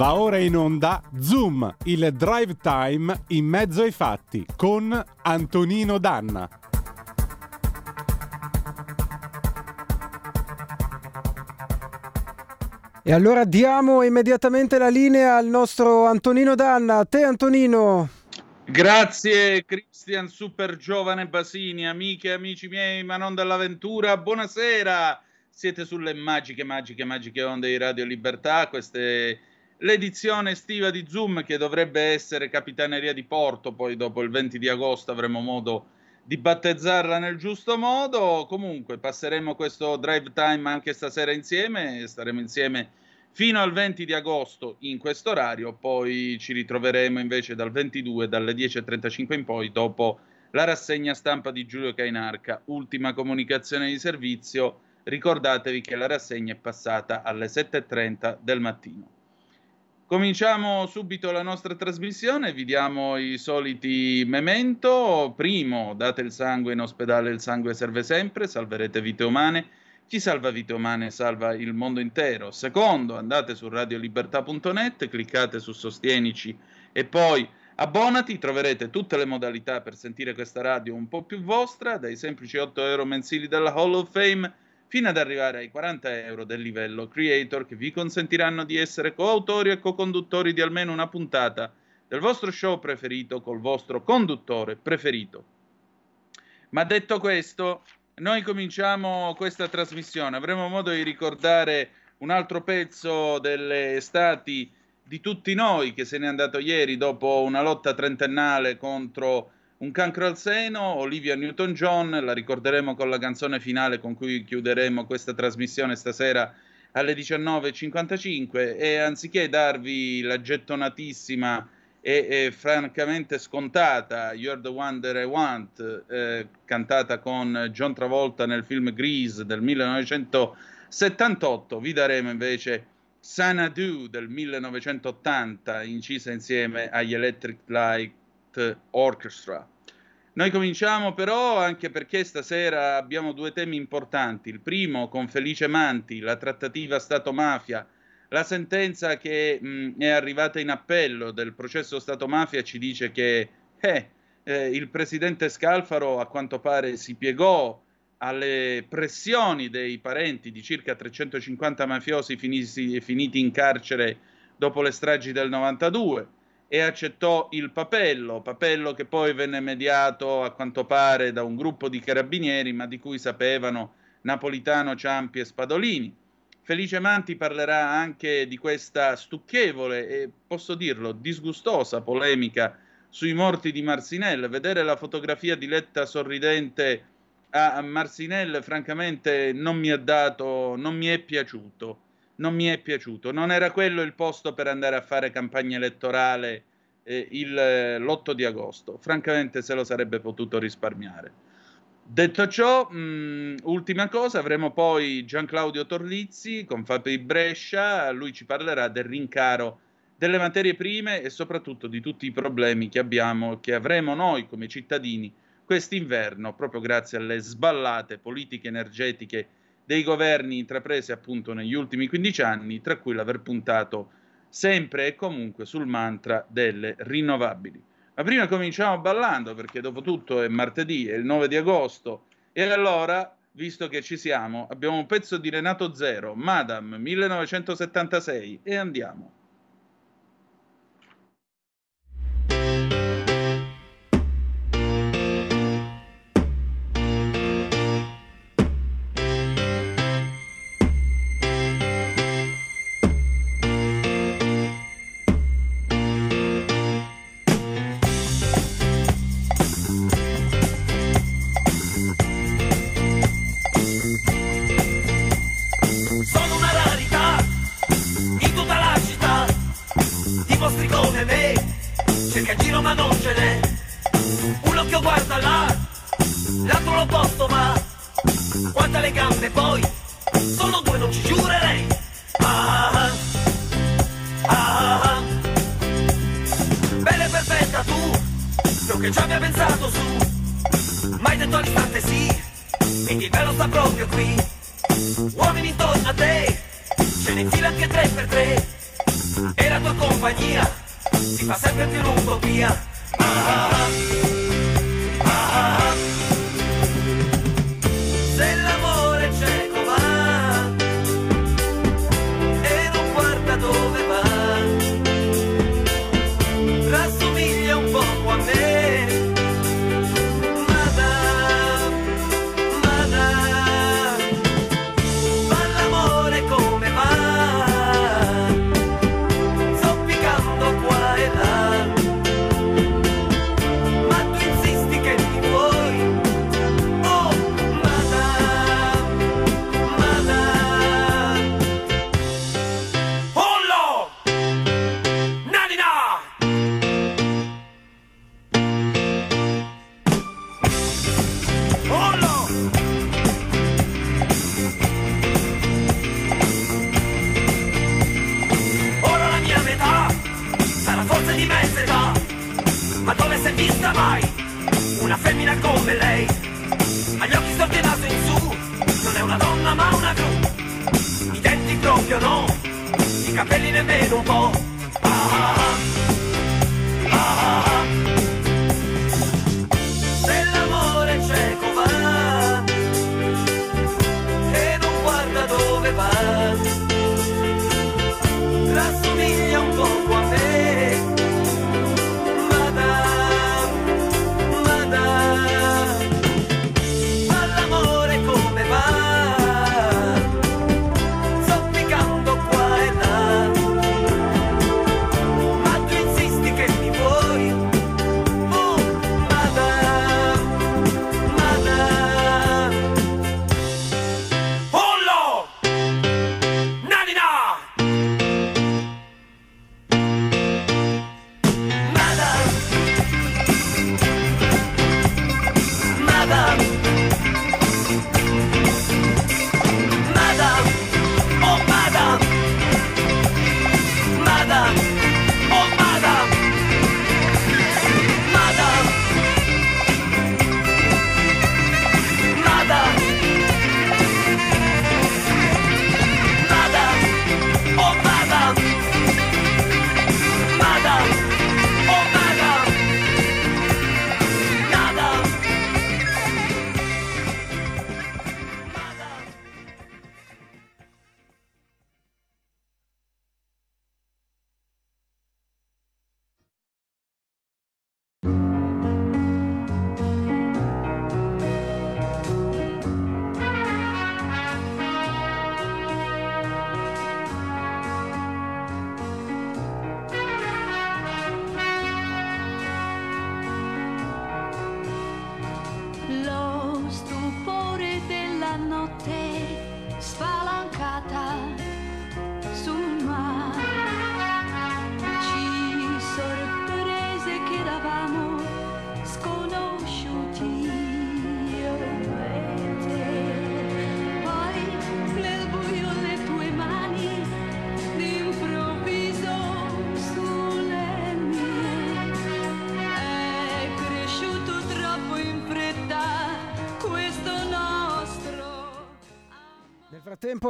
Va ora in onda Zoom, il drive time in mezzo ai fatti con Antonino Danna. E allora diamo immediatamente la linea al nostro Antonino Danna. A te Antonino. Grazie Cristian, super giovane Basini, amiche e amici miei, ma non dell'avventura, buonasera! Siete sulle magiche, magiche, magiche onde di Radio Libertà, queste l'edizione estiva di Zoom che dovrebbe essere Capitaneria di Porto, poi dopo il 20 di agosto avremo modo di battezzarla nel giusto modo. Comunque passeremo questo drive time anche stasera insieme, staremo insieme fino al 20 di agosto in questo orario, poi ci ritroveremo invece dal 22 dalle 10.35 in poi dopo la rassegna stampa di Giulio Cainarca, ultima comunicazione di servizio. Ricordatevi che la rassegna è passata alle 7.30 del mattino. Cominciamo subito la nostra trasmissione, vi diamo i soliti memento. Primo, date il sangue in ospedale, il sangue serve sempre, salverete vite umane. Chi salva vite umane salva il mondo intero. Secondo, andate su radiolibertà.net, cliccate su Sostienici e poi abbonati, troverete tutte le modalità per sentire questa radio un po' più vostra, dai semplici 8 euro mensili della Hall of Fame fino ad arrivare ai 40 euro del livello creator che vi consentiranno di essere coautori e co-conduttori di almeno una puntata del vostro show preferito col vostro conduttore preferito. Ma detto questo, noi cominciamo questa trasmissione. Avremo modo di ricordare un altro pezzo delle estati di tutti noi che se n'è andato ieri dopo una lotta trentennale contro un cancro al seno, Olivia Newton-John, la ricorderemo con la canzone finale con cui chiuderemo questa trasmissione stasera alle 19.55 e anziché darvi la gettonatissima e, e francamente scontata You're the One That I Want, eh, cantata con John Travolta nel film Grease del 1978, vi daremo invece Sanadu del 1980, incisa insieme agli Electric Light Orchestra. Noi cominciamo però anche perché stasera abbiamo due temi importanti. Il primo con Felice Manti, la trattativa Stato-mafia. La sentenza che mh, è arrivata in appello del processo Stato-mafia ci dice che eh, eh, il presidente Scalfaro a quanto pare si piegò alle pressioni dei parenti di circa 350 mafiosi finiti, finiti in carcere dopo le stragi del 92 e accettò il papello, papello che poi venne mediato a quanto pare da un gruppo di carabinieri, ma di cui sapevano Napolitano, Ciampi e Spadolini. Felice Manti parlerà anche di questa stucchevole e posso dirlo disgustosa polemica sui morti di Marsinelle. Vedere la fotografia di Letta sorridente a Marsinelle, francamente, non mi dato, non mi è piaciuto non mi è piaciuto. Non era quello il posto per andare a fare campagna elettorale eh, il, eh, l'8 di agosto. Francamente se lo sarebbe potuto risparmiare. Detto ciò, mh, ultima cosa, avremo poi Gian Claudio Torlizzi con Fabi Brescia, lui ci parlerà del rincaro delle materie prime e soprattutto di tutti i problemi che abbiamo, che avremo noi come cittadini quest'inverno, proprio grazie alle sballate politiche energetiche dei governi intrapresi appunto negli ultimi 15 anni, tra cui l'aver puntato sempre e comunque sul mantra delle rinnovabili. Ma prima cominciamo ballando perché dopo tutto è martedì, è il 9 di agosto e allora, visto che ci siamo, abbiamo un pezzo di Renato Zero, Madame 1976 e andiamo.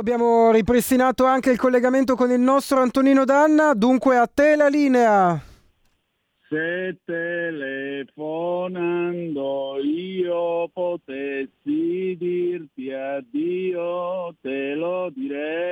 Abbiamo ripristinato anche il collegamento con il nostro Antonino Danna, dunque a te la linea. Se telefonando io potessi dirti addio, te lo direi.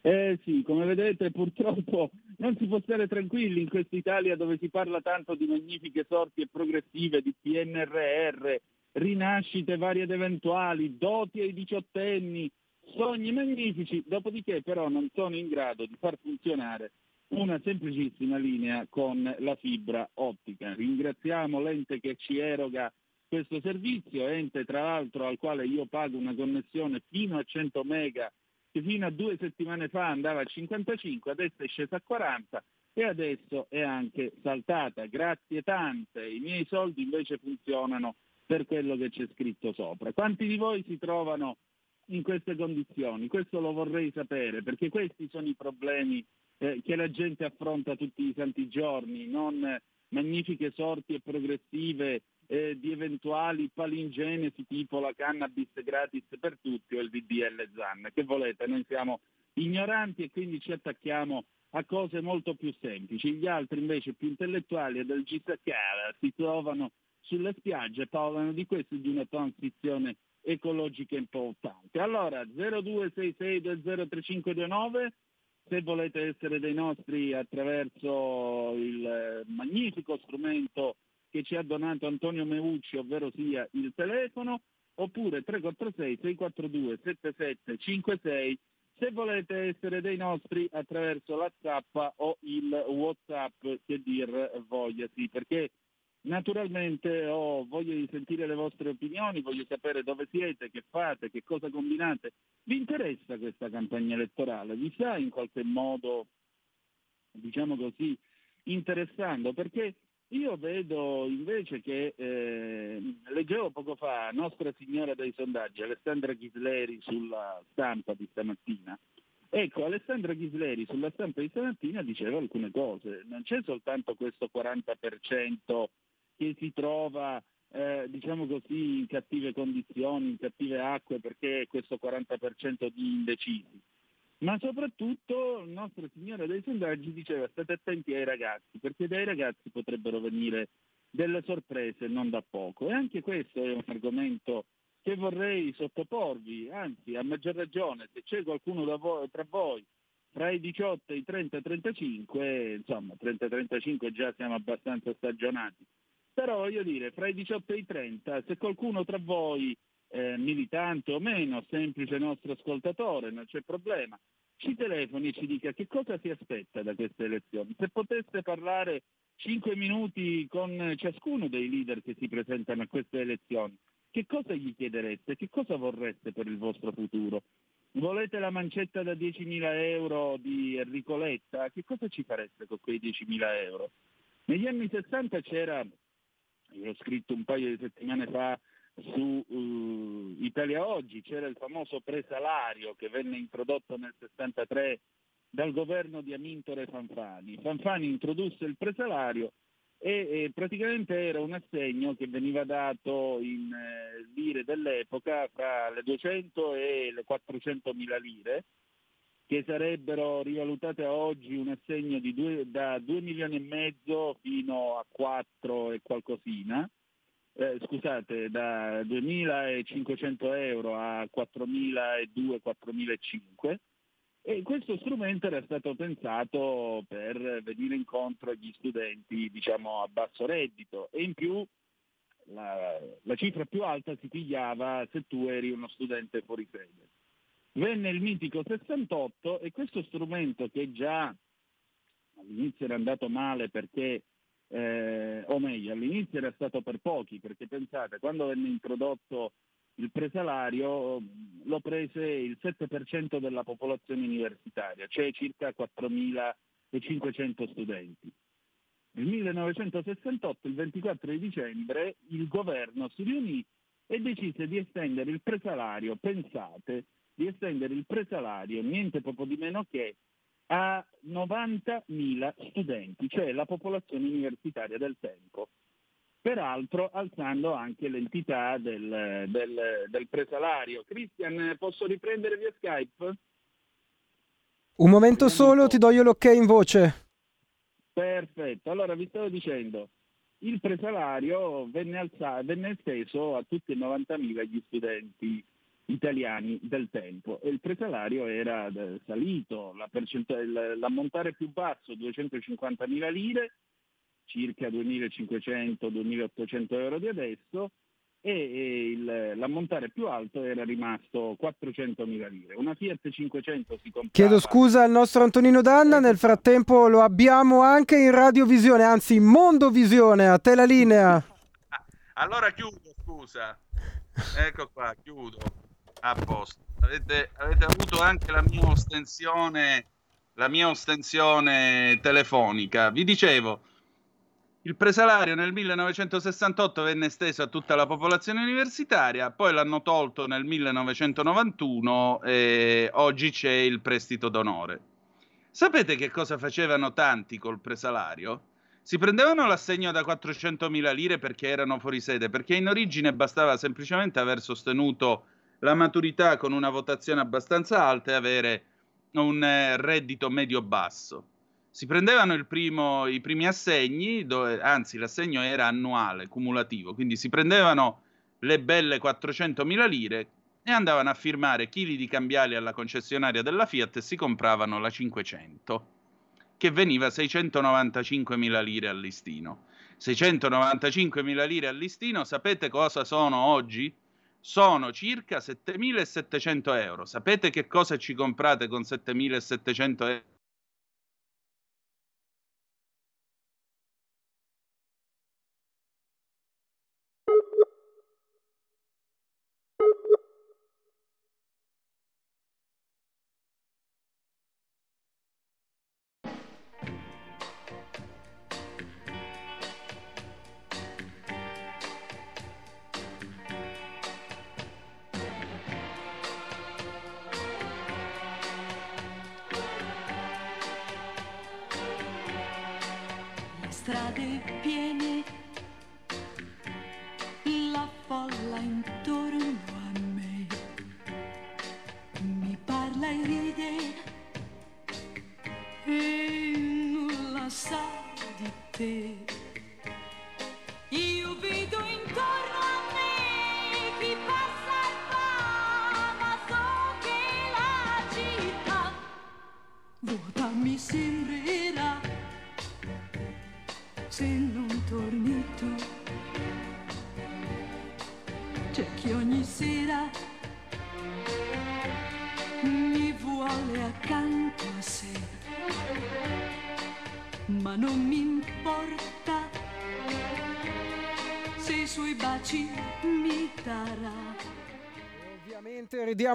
Eh sì, come vedete purtroppo non si può stare tranquilli in quest'Italia dove si parla tanto di magnifiche sorti e progressive, di PNRR, rinascite varie ed eventuali, doti ai diciottenni, sogni magnifici, dopodiché però non sono in grado di far funzionare una semplicissima linea con la fibra ottica. Ringraziamo l'ente che ci eroga questo servizio, ente tra l'altro al quale io pago una connessione fino a 100 mega che fino a due settimane fa andava a 55, adesso è scesa a 40 e adesso è anche saltata. Grazie tante, i miei soldi invece funzionano per quello che c'è scritto sopra. Quanti di voi si trovano in queste condizioni? Questo lo vorrei sapere, perché questi sono i problemi eh, che la gente affronta tutti i santi giorni, non magnifiche sorti e progressive eh, di eventuali palingenesi tipo la cannabis gratis per tutti o il DDL ZAN. Che volete? Noi siamo ignoranti e quindi ci attacchiamo a cose molto più semplici. Gli altri invece più intellettuali e del Gisaccara si trovano sulle spiagge parlano di questo di una transizione ecologica importante. Allora 0266203529 se volete essere dei nostri attraverso il eh, magnifico strumento che ci ha donato Antonio Meucci, ovvero sia il telefono, oppure 346 642 7756 se volete essere dei nostri attraverso la zappa o il Whatsapp che dir vogliasi, perché naturalmente ho voglia di sentire le vostre opinioni, voglio sapere dove siete, che fate, che cosa combinate. Vi interessa questa campagna elettorale? Vi sta in qualche modo, diciamo così, interessando? Perché io vedo invece che, eh, leggevo poco fa Nostra Signora dei Sondaggi, Alessandra Ghisleri sulla stampa di stamattina. Ecco, Alessandra Ghisleri sulla stampa di stamattina diceva alcune cose. Non c'è soltanto questo 40% che si trova, eh, diciamo così, in cattive condizioni, in cattive acque, perché questo 40% di indecisi ma soprattutto Nostra Signora dei Sondaggi diceva state attenti ai ragazzi, perché dai ragazzi potrebbero venire delle sorprese non da poco. E anche questo è un argomento che vorrei sottoporvi, anzi a maggior ragione, se c'è qualcuno voi, tra voi tra i 18 e i 30-35, insomma 30-35 già siamo abbastanza stagionati, però voglio dire, fra i 18 e i 30, se qualcuno tra voi eh, militante o meno, semplice nostro ascoltatore, non c'è problema, ci telefoni e ci dica che cosa si aspetta da queste elezioni. Se potesse parlare cinque minuti con ciascuno dei leader che si presentano a queste elezioni, che cosa gli chiedereste? Che cosa vorreste per il vostro futuro? Volete la mancetta da 10.000 euro di Enrico Letta? Che cosa ci fareste con quei 10.000 euro? Negli anni 60 c'era, ho scritto un paio di settimane fa su uh, Italia Oggi c'era il famoso presalario che venne introdotto nel 63 dal governo di Amintore Fanfani. Fanfani introdusse il presalario e, e praticamente era un assegno che veniva dato in eh, lire dell'epoca fra le 200 e le 400 mila lire che sarebbero rivalutate oggi un assegno due, da 2 milioni e mezzo fino a 4 e qualcosina eh, scusate, da 2.500 euro a 4.200-4.500 e questo strumento era stato pensato per venire incontro agli studenti diciamo, a basso reddito e in più la, la cifra più alta si pigliava se tu eri uno studente fuori sede. Venne il mitico 68 e questo strumento che già all'inizio era andato male perché eh, o meglio all'inizio era stato per pochi, perché pensate, quando venne introdotto il presalario lo prese il 7% della popolazione universitaria, cioè circa 4.500 studenti. Nel 1968, il 24 di dicembre, il governo si riunì e decise di estendere il presalario, pensate, di estendere il presalario niente poco di meno che a 90.000 studenti, cioè la popolazione universitaria del tempo. Peraltro alzando anche l'entità del, del, del presalario. Cristian, posso riprendere via Skype? Un momento solo, ti do io l'ok in voce. Perfetto, allora vi stavo dicendo, il presalario venne, alzato, venne esteso a tutti e 90.000 gli studenti italiani del tempo e il presalario era eh, salito, la l'ammontare più basso 250.000 lire, circa 2.500-2.800 euro di adesso e il, l'ammontare più alto era rimasto 400.000 lire. Una Fiat 500 si comprava... Chiedo scusa al nostro Antonino Danna, nel frattempo lo abbiamo anche in radiovisione, anzi in mondovisione, a te la linea. Ah, allora chiudo, scusa. Ecco qua, chiudo a posto. Avete, avete avuto anche la mia ostensione, la mia ostensione telefonica. Vi dicevo, il presalario nel 1968 venne esteso a tutta la popolazione universitaria, poi l'hanno tolto nel 1991 e oggi c'è il prestito d'onore. Sapete che cosa facevano tanti col presalario? Si prendevano l'assegno da 400.000 lire perché erano fuori sede, perché in origine bastava semplicemente aver sostenuto la maturità con una votazione abbastanza alta e avere un eh, reddito medio-basso. Si prendevano primo, i primi assegni, dove, anzi l'assegno era annuale, cumulativo, quindi si prendevano le belle 400.000 lire e andavano a firmare chili di cambiali alla concessionaria della Fiat e si compravano la 500, che veniva 695.000 lire al listino. 695.000 lire al listino, sapete cosa sono oggi? Sono circa 7.700 euro. Sapete che cosa ci comprate con 7.700 euro?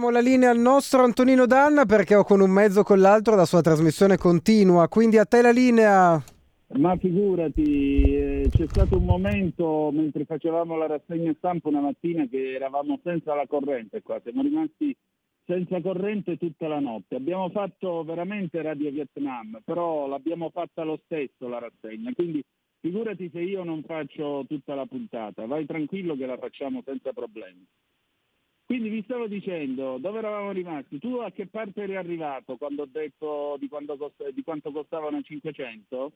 Ridiamo la linea al nostro Antonino Danna perché o con un mezzo con l'altro la sua trasmissione continua, quindi a te la linea. Ma figurati, eh, c'è stato un momento mentre facevamo la rassegna stampa una mattina che eravamo senza la corrente qua, siamo rimasti senza corrente tutta la notte. Abbiamo fatto veramente Radio Vietnam, però l'abbiamo fatta lo stesso la rassegna, quindi figurati se io non faccio tutta la puntata, vai tranquillo che la facciamo senza problemi. Quindi vi stavo dicendo, dove eravamo rimasti? Tu a che parte eri arrivato quando ho detto di, quanto costa- di quanto costavano 500?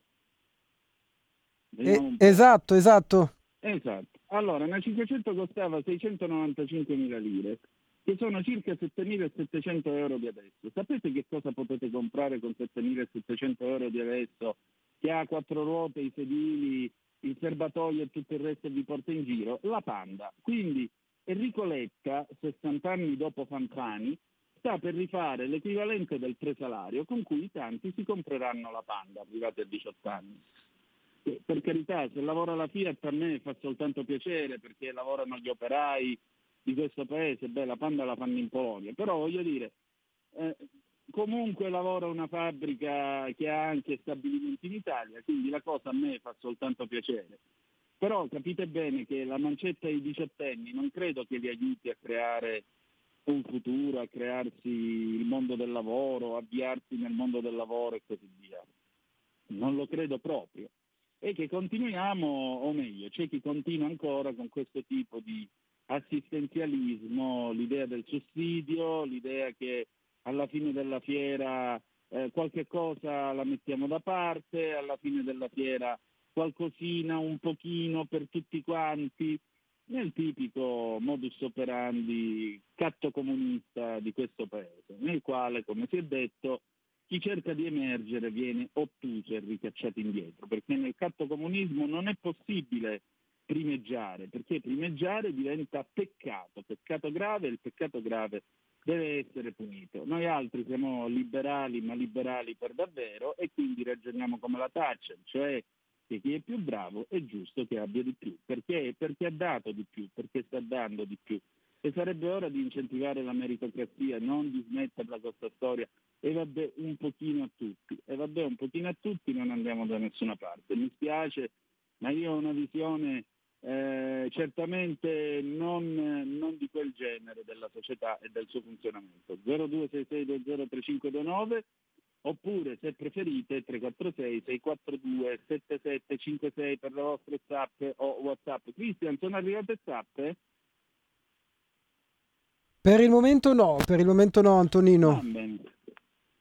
Vediamo Eh, esatto, esatto. Esatto. Allora, una 500 costava 695.000 lire, che sono circa 7.700 euro di adesso. Sapete che cosa potete comprare con 7.700 euro di adesso, che ha quattro ruote, i sedili, il serbatoio e tutto il resto vi porta in giro? La Panda. Quindi Enrico Letta, 60 anni dopo Fanfani, sta per rifare l'equivalente del presalario con cui i tanti si compreranno la Panda, arrivati a 18 anni. Per carità, se lavora la Fiat a me fa soltanto piacere perché lavorano gli operai di questo paese, beh la Panda la fanno in Polonia, però voglio dire, eh, comunque lavora una fabbrica che ha anche stabilimenti in Italia, quindi la cosa a me fa soltanto piacere. Però capite bene che la mancetta ai diciottenni non credo che li aiuti a creare un futuro, a crearsi il mondo del lavoro, avviarsi nel mondo del lavoro e così via. Non lo credo proprio. E che continuiamo, o meglio, c'è chi continua ancora con questo tipo di assistenzialismo, l'idea del sussidio, l'idea che alla fine della fiera eh, qualche cosa la mettiamo da parte, alla fine della fiera qualcosina, un pochino per tutti quanti, nel tipico modus operandi catto comunista di questo paese, nel quale, come si è detto, chi cerca di emergere viene ottuso e ricacciato indietro, perché nel catto comunismo non è possibile primeggiare, perché primeggiare diventa peccato, peccato grave e il peccato grave deve essere punito. Noi altri siamo liberali, ma liberali per davvero e quindi ragioniamo come la Thatcher, cioè che chi è più bravo è giusto che abbia di più, perché? perché ha dato di più, perché sta dando di più. E sarebbe ora di incentivare la meritocrazia, non di smetterla questa storia. E vabbè un pochino a tutti, e vabbè un pochino a tutti non andiamo da nessuna parte. Mi spiace, ma io ho una visione eh, certamente non, non di quel genere della società e del suo funzionamento. 0266203529 oppure se preferite 346 642 7756 per le vostre zap o whatsapp. Cristian, sono arrivate zappe? Per il momento no, per il momento no, Va Antonino. bene.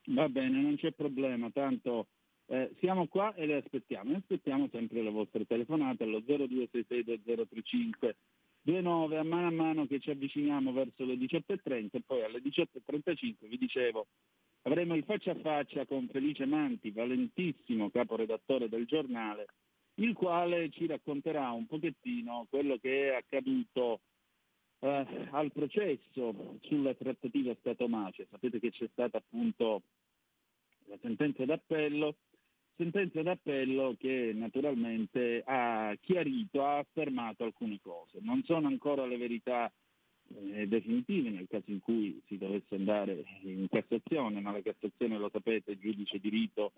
Va bene, non c'è problema, tanto eh, siamo qua e le aspettiamo. E aspettiamo sempre le vostre telefonate allo 02662035 29 a mano a mano che ci avviciniamo verso le 18.30 e poi alle 18.35 vi dicevo avremo il faccia a faccia con Felice Manti, valentissimo caporedattore del giornale, il quale ci racconterà un pochettino quello che è accaduto eh, al processo sulla trattativa Stato-Mafia. Sapete che c'è stata appunto la sentenza d'appello, sentenza d'appello che naturalmente ha chiarito, ha affermato alcune cose. Non sono ancora le verità eh, definitive nel caso in cui si dovesse andare in Cassazione, ma la Cassazione lo sapete è giudice di rito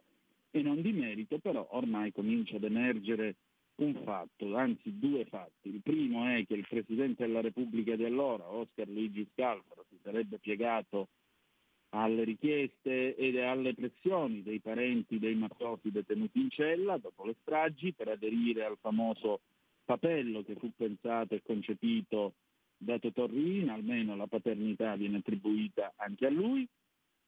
e non di merito, però ormai comincia ad emergere un fatto, anzi due fatti. Il primo è che il Presidente della Repubblica di allora, Oscar Luigi Scalfaro, si sarebbe piegato alle richieste e alle pressioni dei parenti dei mafiosi detenuti in cella dopo le stragi per aderire al famoso papello che fu pensato e concepito da Totorrina, almeno la paternità viene attribuita anche a lui,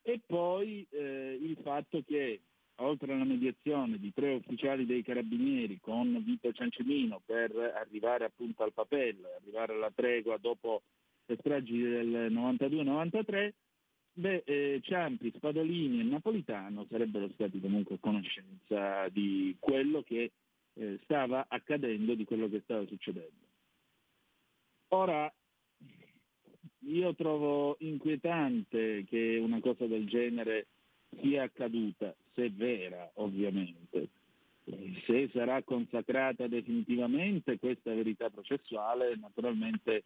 e poi eh, il fatto che oltre alla mediazione di tre ufficiali dei carabinieri con Vito Ciancimino per arrivare appunto al papello arrivare alla tregua dopo le stragi del 92-93, beh, eh, Ciampi, Spadolini e Napolitano sarebbero stati comunque a conoscenza di quello che eh, stava accadendo, di quello che stava succedendo. Ora, io trovo inquietante che una cosa del genere sia accaduta, se vera ovviamente. Se sarà consacrata definitivamente questa verità processuale, naturalmente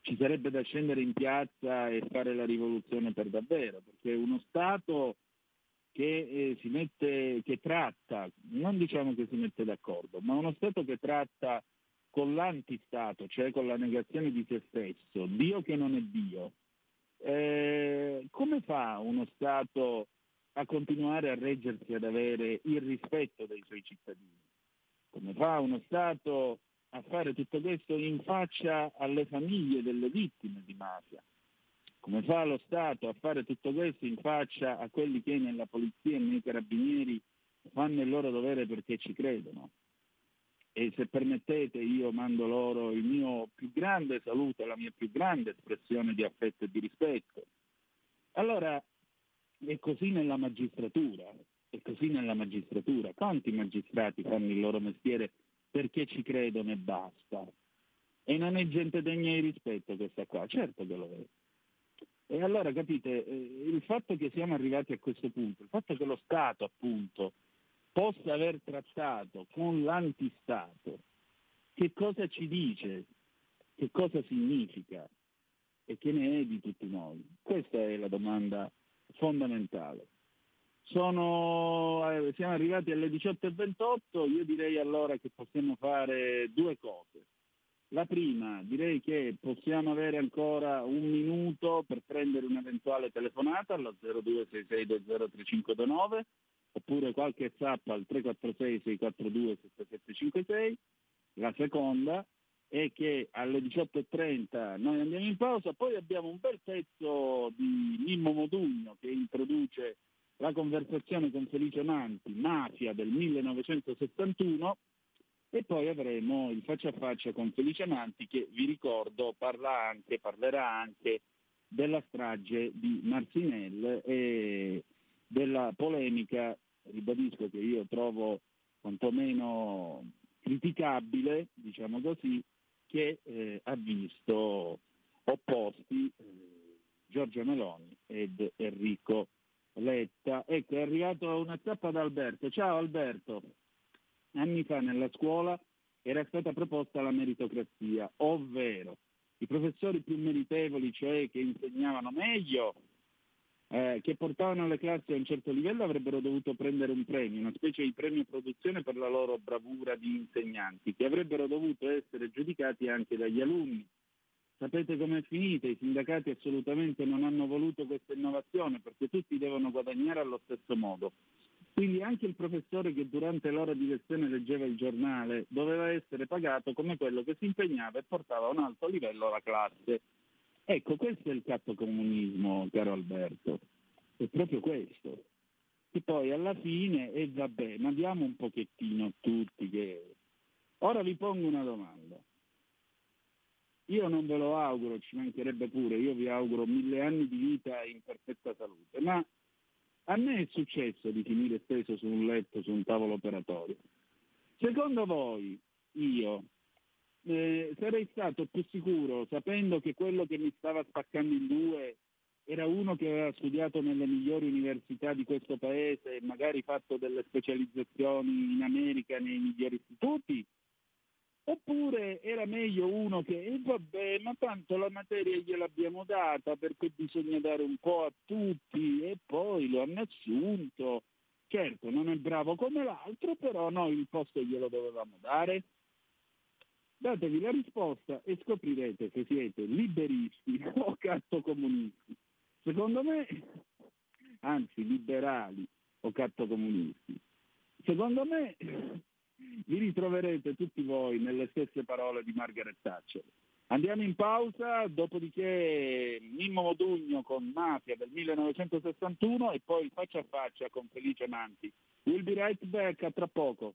ci sarebbe da scendere in piazza e fare la rivoluzione per davvero, perché uno Stato che eh, si mette, che tratta, non diciamo che si mette d'accordo, ma uno Stato che tratta con l'antistato, cioè con la negazione di se stesso, Dio che non è Dio, eh, come fa uno Stato a continuare a reggersi ad avere il rispetto dei suoi cittadini? Come fa uno Stato a fare tutto questo in faccia alle famiglie delle vittime di mafia? Come fa lo Stato a fare tutto questo in faccia a quelli che nella polizia e nei carabinieri fanno il loro dovere perché ci credono? E se permettete io mando loro il mio più grande saluto la mia più grande espressione di affetto e di rispetto. Allora è così nella magistratura, è così nella magistratura. Quanti magistrati fanno il loro mestiere perché ci credono e basta? E non è gente degna di rispetto questa qua, certo che lo è. E allora capite, eh, il fatto che siamo arrivati a questo punto, il fatto che lo Stato appunto possa aver trattato con l'antistato, che cosa ci dice, che cosa significa e che ne è di tutti noi? Questa è la domanda fondamentale. Sono, eh, siamo arrivati alle 18.28, io direi allora che possiamo fare due cose. La prima, direi che possiamo avere ancora un minuto per prendere un'eventuale telefonata allo 0266203529 oppure qualche zap al 346 642 7756. La seconda è che alle 18.30 noi andiamo in pausa, poi abbiamo un bel pezzo di Mimmo Modugno che introduce la conversazione con Felice Manti, Mafia del 1971, e poi avremo il faccia a faccia con Felice Manti che vi ricordo parla anche, parlerà anche della strage di Marcinelle e della polemica, ribadisco che io trovo quantomeno criticabile, diciamo così, che eh, ha visto opposti eh, Giorgia Meloni ed Enrico Letta. Ecco, è arrivato una zappa da Alberto. Ciao Alberto. Anni fa nella scuola era stata proposta la meritocrazia, ovvero i professori più meritevoli, cioè che insegnavano meglio, eh, che portavano le classi a un certo livello avrebbero dovuto prendere un premio, una specie di premio produzione per la loro bravura di insegnanti, che avrebbero dovuto essere giudicati anche dagli alunni. Sapete com'è finita? I sindacati assolutamente non hanno voluto questa innovazione perché tutti devono guadagnare allo stesso modo. Quindi anche il professore che durante l'ora di lezione leggeva il giornale doveva essere pagato come quello che si impegnava e portava a un alto livello la classe. Ecco, questo è il cattocomunismo, caro Alberto. è proprio questo. E poi alla fine, e vabbè, ma diamo un pochettino tutti che... Ora vi pongo una domanda. Io non ve lo auguro, ci mancherebbe pure, io vi auguro mille anni di vita in perfetta salute, ma a me è successo di finire steso su un letto, su un tavolo operatorio. Secondo voi, io, eh, sarei stato più sicuro sapendo che quello che mi stava spaccando in due era uno che aveva studiato nelle migliori università di questo paese e magari fatto delle specializzazioni in America nei migliori istituti? Oppure era meglio uno che, e vabbè, ma tanto la materia gliel'abbiamo data perché bisogna dare un po' a tutti e poi lo hanno assunto. Certo, non è bravo come l'altro, però noi il posto glielo dovevamo dare. Datevi la risposta e scoprirete se siete liberisti o cattocomunisti. Secondo me, anzi liberali o cattocomunisti. Secondo me vi ritroverete tutti voi nelle stesse parole di Margaret Thatcher. Andiamo in pausa, dopodiché Mimmo Modugno con Mafia del 1961 e poi faccia a faccia con Felice Manti. We'll be right back a tra poco.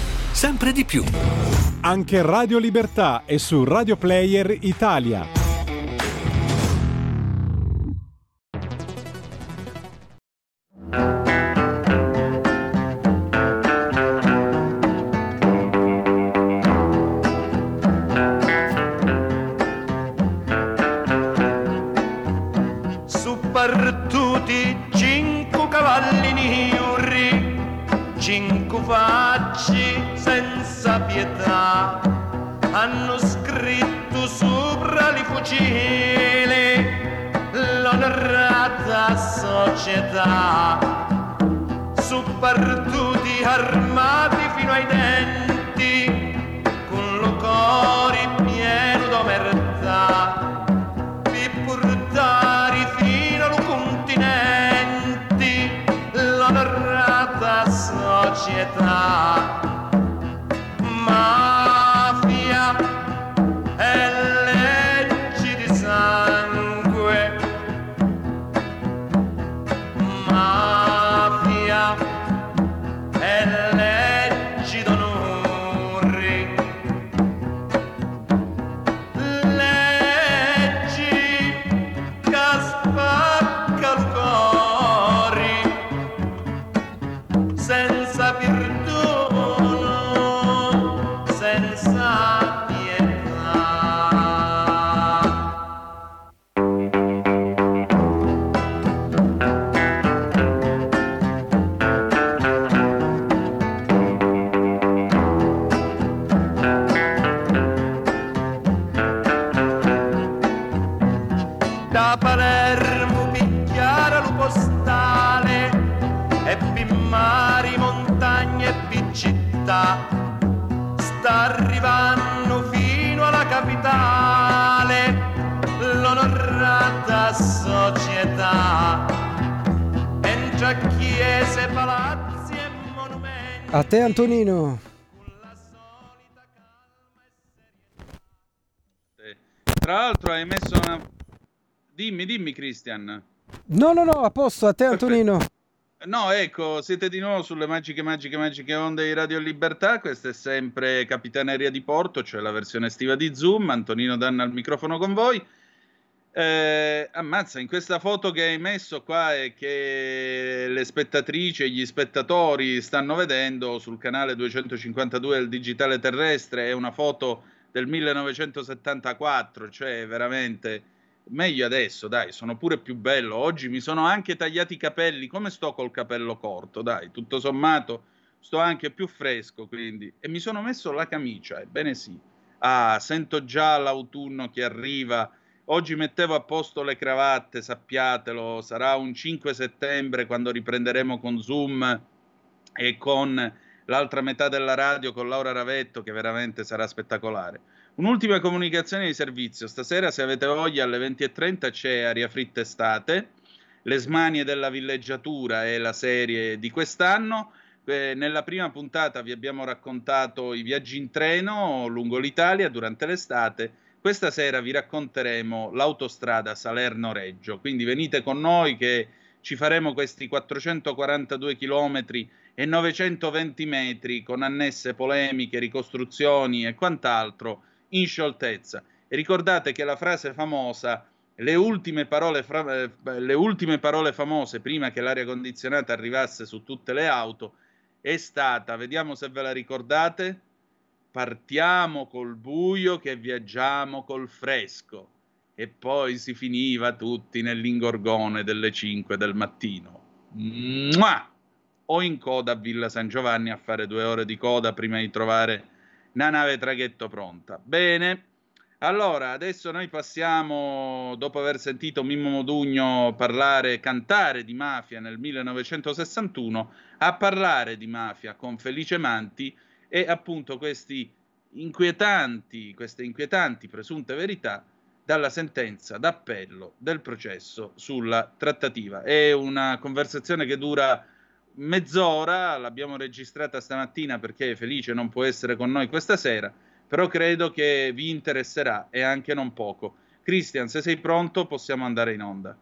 sempre di più. Anche Radio Libertà è su Radio Player Italia. Antonino. Tra l'altro hai messo una... Dimmi, dimmi Christian. No, no, no, a posto, a te Antonino. No, ecco, siete di nuovo sulle magiche, magiche, magiche onde di Radio Libertà. Questa è sempre Capitaneria di Porto, cioè la versione estiva di Zoom. Antonino Danna al microfono con voi. Eh, ammazza, in questa foto che hai messo qua e che le spettatrici e gli spettatori stanno vedendo sul canale 252 del Digitale Terrestre, è una foto del 1974, cioè veramente meglio adesso, dai, sono pure più bello. Oggi mi sono anche tagliati i capelli, come sto col capello corto, dai, tutto sommato sto anche più fresco, quindi e mi sono messo la camicia, ebbene sì. Ah, sento già l'autunno che arriva. Oggi mettevo a posto le cravatte, sappiatelo, sarà un 5 settembre quando riprenderemo con Zoom e con l'altra metà della radio con Laura Ravetto che veramente sarà spettacolare. Un'ultima comunicazione di servizio. Stasera, se avete voglia, alle 20.30 c'è Aria Fritta Estate. Le smanie della villeggiatura è la serie di quest'anno. Eh, nella prima puntata vi abbiamo raccontato i viaggi in treno lungo l'Italia durante l'estate. Questa sera vi racconteremo l'autostrada Salerno-Reggio. Quindi venite con noi che ci faremo questi 442 chilometri e 920 metri con annesse polemiche, ricostruzioni e quant'altro in scioltezza. E ricordate che la frase famosa, le ultime parole, fra- eh, le ultime parole famose prima che l'aria condizionata arrivasse su tutte le auto, è stata, vediamo se ve la ricordate, partiamo col buio che viaggiamo col fresco. E poi si finiva tutti nell'ingorgone delle 5 del mattino. Mua! O in coda a Villa San Giovanni a fare due ore di coda prima di trovare una nave traghetto pronta. Bene, allora adesso noi passiamo, dopo aver sentito Mimmo Modugno parlare, cantare di mafia nel 1961, a parlare di mafia con Felice Manti e appunto questi inquietanti, queste inquietanti presunte verità dalla sentenza d'appello del processo sulla trattativa. È una conversazione che dura mezz'ora, l'abbiamo registrata stamattina perché Felice non può essere con noi questa sera, però credo che vi interesserà e anche non poco. Cristian, se sei pronto possiamo andare in onda.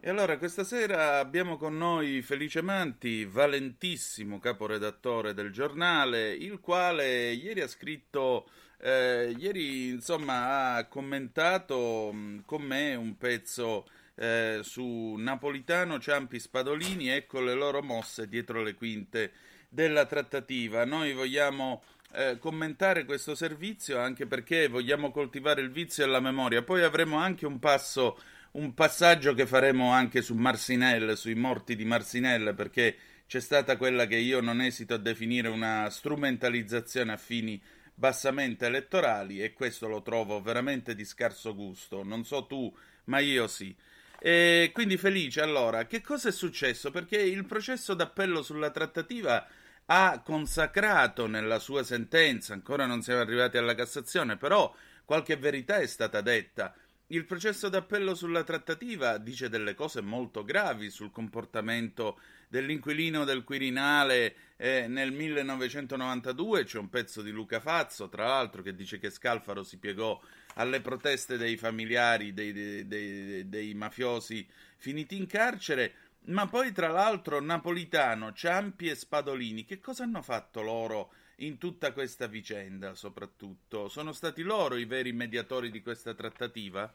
E allora questa sera abbiamo con noi Felice Manti, valentissimo caporedattore del giornale, il quale ieri ha scritto, eh, ieri insomma ha commentato mh, con me un pezzo eh, su Napolitano, Ciampi, Spadolini, ecco le loro mosse dietro le quinte della trattativa. Noi vogliamo eh, commentare questo servizio anche perché vogliamo coltivare il vizio e la memoria. Poi avremo anche un passo, un passaggio che faremo anche su Marsinelle, sui morti di Marsinelle, perché c'è stata quella che io non esito a definire una strumentalizzazione a fini bassamente elettorali e questo lo trovo veramente di scarso gusto. Non so tu, ma io sì. E quindi felice allora, che cosa è successo? Perché il processo d'appello sulla trattativa ha consacrato nella sua sentenza, ancora non siamo arrivati alla Cassazione, però qualche verità è stata detta. Il processo d'appello sulla trattativa dice delle cose molto gravi sul comportamento dell'inquilino del Quirinale eh, nel 1992. C'è un pezzo di Luca Fazzo, tra l'altro, che dice che Scalfaro si piegò alle proteste dei familiari dei, dei, dei, dei mafiosi finiti in carcere. Ma poi, tra l'altro, Napolitano, Ciampi e Spadolini, che cosa hanno fatto loro in tutta questa vicenda, soprattutto? Sono stati loro i veri mediatori di questa trattativa?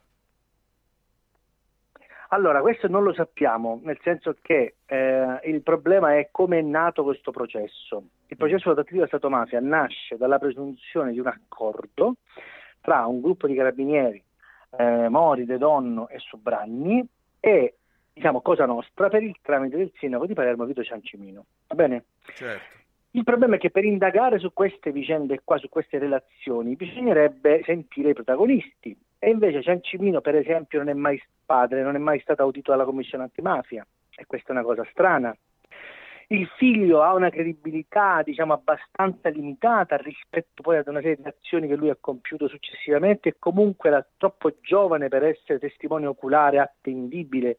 Allora, questo non lo sappiamo, nel senso che eh, il problema è come è nato questo processo. Il processo sulla trattativa Stato-mafia nasce dalla presunzione di un accordo tra un gruppo di carabinieri, eh, Mori, De Donno e Sobragni e diciamo Cosa Nostra per il tramite del sindaco di Palermo Vito Ciancimino. Va bene? Certo. Il problema è che per indagare su queste vicende qua, su queste relazioni, bisognerebbe sentire i protagonisti. E invece Ciancimino, per esempio, non è mai padre, non è mai stato audito dalla commissione antimafia. E questa è una cosa strana. Il figlio ha una credibilità diciamo abbastanza limitata rispetto poi ad una serie di azioni che lui ha compiuto successivamente e comunque era troppo giovane per essere testimone oculare attendibile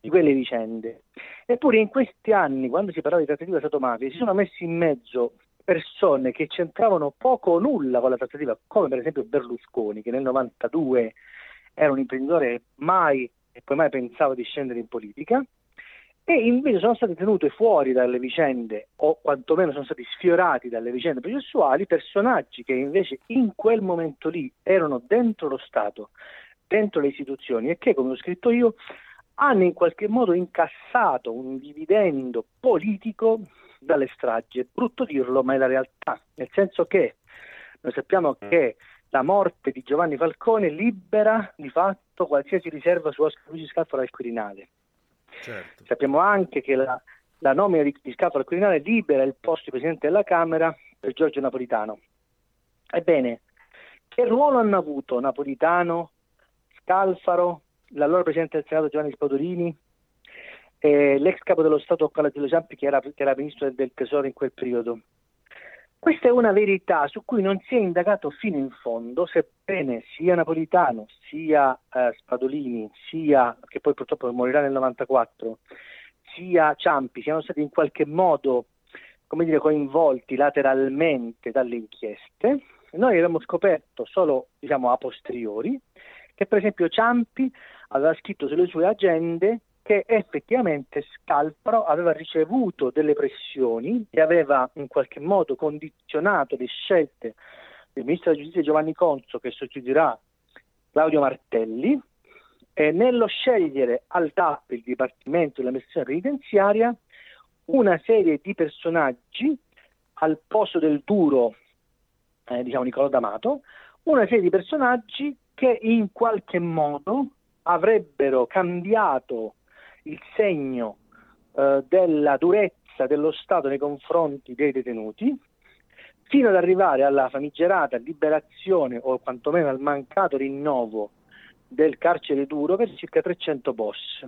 di quelle vicende. Eppure in questi anni, quando si parlava di trattativa Stato-mafia, si sono messi in mezzo persone che c'entravano poco o nulla con la trattativa, come per esempio Berlusconi, che nel 92 era un imprenditore mai e poi mai pensava di scendere in politica, e invece sono state tenute fuori dalle vicende o quantomeno sono stati sfiorati dalle vicende processuali personaggi che invece in quel momento lì erano dentro lo Stato, dentro le istituzioni e che, come ho scritto io, hanno in qualche modo incassato un dividendo politico dalle stragi. È brutto dirlo, ma è la realtà, nel senso che noi sappiamo che la morte di Giovanni Falcone libera di fatto qualsiasi riserva su Oscar Luigi Scalfaro al Quirinale. Certo. Sappiamo anche che la, la nomina di, di Scalfaro al Quirinale libera il posto di Presidente della Camera per Giorgio Napolitano. Ebbene, che ruolo hanno avuto Napolitano, Scalfaro, l'allora Presidente del Senato Giovanni Spadolini, eh, l'ex capo dello Stato Calatillo Ciampi che che era Ministro del Tesoro in quel periodo? Questa è una verità su cui non si è indagato fino in fondo, sebbene sia Napolitano, sia eh, Spadolini, sia, che poi purtroppo morirà nel 94, sia Ciampi siano stati in qualche modo come dire, coinvolti lateralmente dalle inchieste. Noi abbiamo scoperto solo diciamo, a posteriori che per esempio Ciampi aveva scritto sulle sue agende che effettivamente Scalfaro aveva ricevuto delle pressioni e aveva in qualche modo condizionato le scelte del ministro della giustizia Giovanni Conso che sostituirà Claudio Martelli e nello scegliere al TAP il Dipartimento dell'amministrazione penitenziaria una serie di personaggi al posto del duro eh, diciamo Nicola D'Amato una serie di personaggi che in qualche modo avrebbero cambiato il segno eh, della durezza dello Stato nei confronti dei detenuti, fino ad arrivare alla famigerata liberazione o quantomeno al mancato rinnovo del carcere duro per circa 300 boss.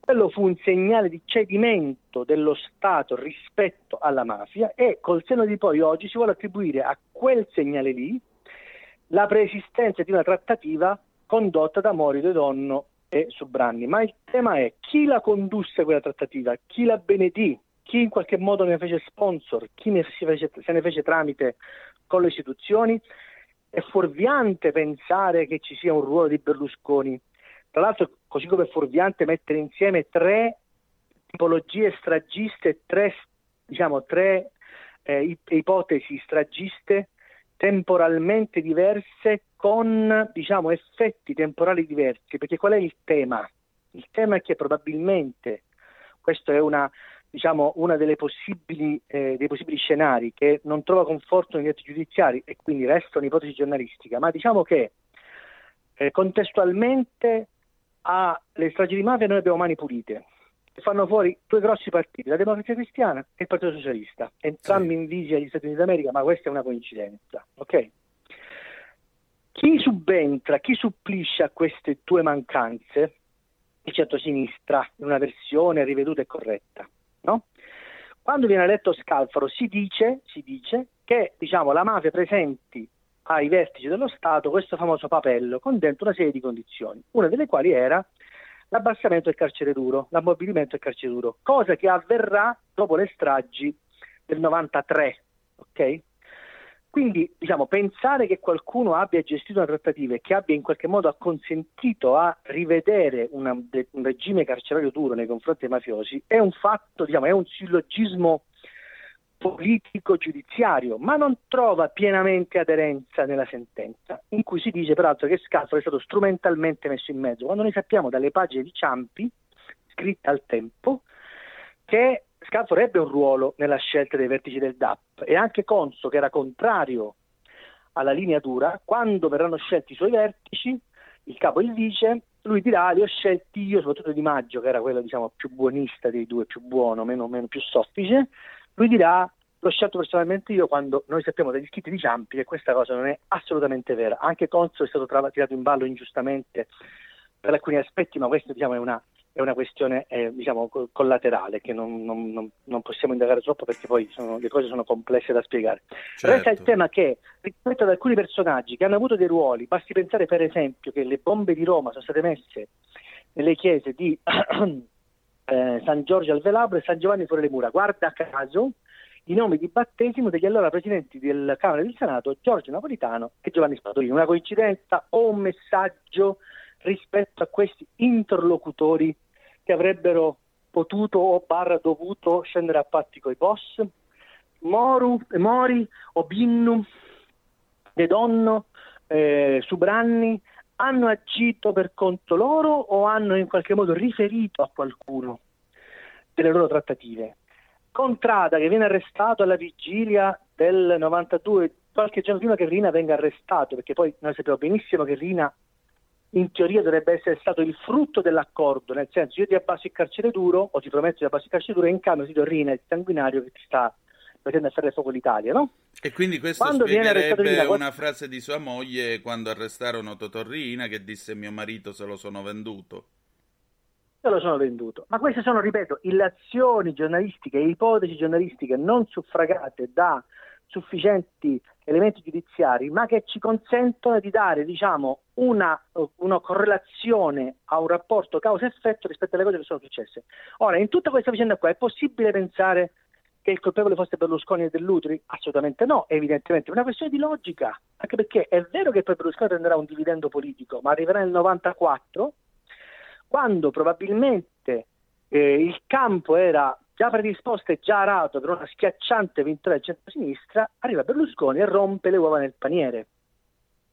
Quello fu un segnale di cedimento dello Stato rispetto alla mafia e col seno di poi oggi si vuole attribuire a quel segnale lì la preesistenza di una trattativa condotta da Mori De Donno e Subranni, ma il tema è chi la condusse quella trattativa, chi la benedì, chi in qualche modo ne fece sponsor, chi ne fece, se ne fece tramite con le istituzioni. È fuorviante pensare che ci sia un ruolo di Berlusconi. Tra l'altro, così come è fuorviante mettere insieme tre tipologie stragiste, tre, diciamo, tre eh, ipotesi stragiste temporalmente diverse con diciamo, effetti temporali diversi, perché qual è il tema? Il tema è che probabilmente questo è una, diciamo, una delle possibili, eh, dei possibili scenari che non trova conforto negli atti giudiziari e quindi resta un'ipotesi giornalistica, ma diciamo che eh, contestualmente alle stragi di mafia noi abbiamo mani pulite, fanno fuori due grossi partiti, la Democrazia Cristiana e il Partito Socialista, entrambi sì. invisi agli Stati Uniti d'America, ma questa è una coincidenza. ok? Chi subentra, chi supplisce a queste due mancanze? Il centro-sinistra, in una versione riveduta e corretta. No? Quando viene eletto Scalfaro si dice, si dice che diciamo, la mafia presenti ai vertici dello Stato questo famoso papello con dentro una serie di condizioni, una delle quali era l'abbassamento del carcere duro, l'ammobilimento del carcere duro, cosa che avverrà dopo le stragi del 93. ok? Quindi diciamo, pensare che qualcuno abbia gestito una trattativa e che abbia in qualche modo acconsentito a rivedere una, un regime carcerario duro nei confronti dei mafiosi è un fatto, diciamo, è un sillogismo politico-giudiziario, ma non trova pienamente aderenza nella sentenza, in cui si dice peraltro che Scalfaro è stato strumentalmente messo in mezzo, quando noi sappiamo dalle pagine di Ciampi, scritte al tempo, che Scalfaro ebbe un ruolo nella scelta dei vertici del DAP e anche Conso, che era contrario alla linea dura, quando verranno scelti i suoi vertici, il capo e il vice, lui dirà li ho scelti io, soprattutto Di Maggio, che era quello diciamo, più buonista dei due, più buono, meno, meno più soffice, lui dirà l'ho scelto personalmente io quando noi sappiamo dagli scritti di Ciampi che questa cosa non è assolutamente vera. Anche Conso è stato tra- tirato in ballo ingiustamente per alcuni aspetti, ma questa diciamo, è una è una questione eh, diciamo co- collaterale che non, non- non- non possiamo indagare troppo perché poi sono- le cose sono complesse da spiegare. Certo. Resta il tema che rispetto ad alcuni personaggi che hanno avuto dei ruoli, basti pensare per esempio che le bombe di Roma sono state messe nelle chiese di eh, San Giorgio al Velabro e San Giovanni fuori le mura. Guarda caso i nomi di battesimo degli allora presidenti del Camera del Senato, Giorgio Napolitano e Giovanni Spadolini. Una coincidenza o un messaggio rispetto a questi interlocutori che avrebbero potuto o barra dovuto scendere a patti coi boss? Moru, Mori, Obinnu, De Donno, eh, Subranni hanno agito per conto loro o hanno in qualche modo riferito a qualcuno delle loro trattative? Contrada che viene arrestato alla vigilia del 92, qualche giorno prima che Rina venga arrestato, perché poi noi sappiamo benissimo che Rina in teoria dovrebbe essere stato il frutto dell'accordo, nel senso io ti abbasso il carcere duro o ti prometto di abbasso il carcere duro e in cambio ti do Rina il sanguinario che ti sta mettendo a fare fuoco l'Italia, no? E quindi questo Quando spiegherebbe Rina, una frase di sua moglie quando arrestarono Totorrina che disse mio marito se lo sono venduto. Io lo sono venduto. Ma queste sono, ripeto, illazioni giornalistiche, ipotesi giornalistiche non suffragate da sufficienti elementi giudiziari, ma che ci consentono di dare, diciamo, una, una correlazione a un rapporto causa-effetto rispetto alle cose che sono successe. Ora, in tutta questa vicenda qua è possibile pensare che il colpevole fosse Berlusconi e Dell'Utri? Assolutamente no, evidentemente. È una questione di logica, anche perché è vero che poi Berlusconi prenderà un dividendo politico, ma arriverà nel 94 quando probabilmente eh, il campo era già predisposto e già arato per una schiacciante vittoria del centro-sinistra, arriva Berlusconi e rompe le uova nel paniere.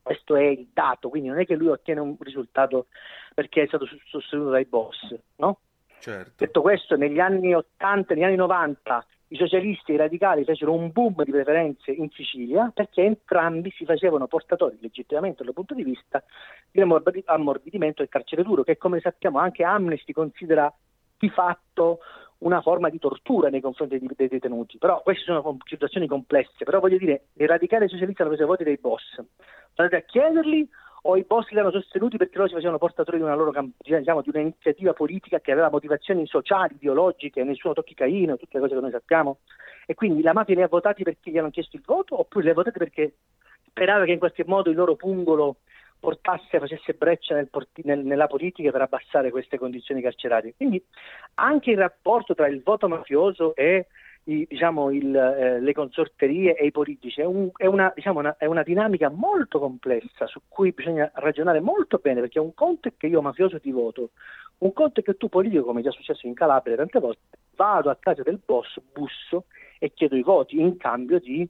Questo è il dato, quindi non è che lui ottiene un risultato perché è stato sostenuto dai boss, no? Certo. Detto questo, negli anni 80, negli anni 90 i socialisti e i radicali fecero un boom di preferenze in Sicilia perché entrambi si facevamente portatori legittimamente dal punto di vista di ammorbi- ammorbidimento del carcere duro, che come sappiamo anche Amnesty considera di fatto una forma di tortura nei confronti dei, detenuti. Però queste sono situazioni complesse, però voglio dire, i radicali socialisti hanno preso i voti dei boss. Andate a chiederli o i boss li hanno sostenuti perché loro si facevano portatori di una loro camp- diciamo, di un'iniziativa politica che aveva motivazioni sociali, ideologiche, nessuno tocchi Caino, tutte le cose che noi sappiamo. E quindi la mafia li ha votati perché gli hanno chiesto il voto oppure li ha votati perché sperava che in qualche modo il loro pungolo portasse, facesse breccia nel porti- nel- nella politica per abbassare queste condizioni carcerarie. Quindi anche il rapporto tra il voto mafioso e i- diciamo, il, eh, le consorterie e i politici è, un- è una, diciamo, una- è una dinamica molto complessa su cui bisogna ragionare molto bene perché un conto è che io mafioso ti voto, un conto è che tu politico, come è già successo in Calabria tante volte, vado a casa del boss, busso e chiedo i voti in cambio di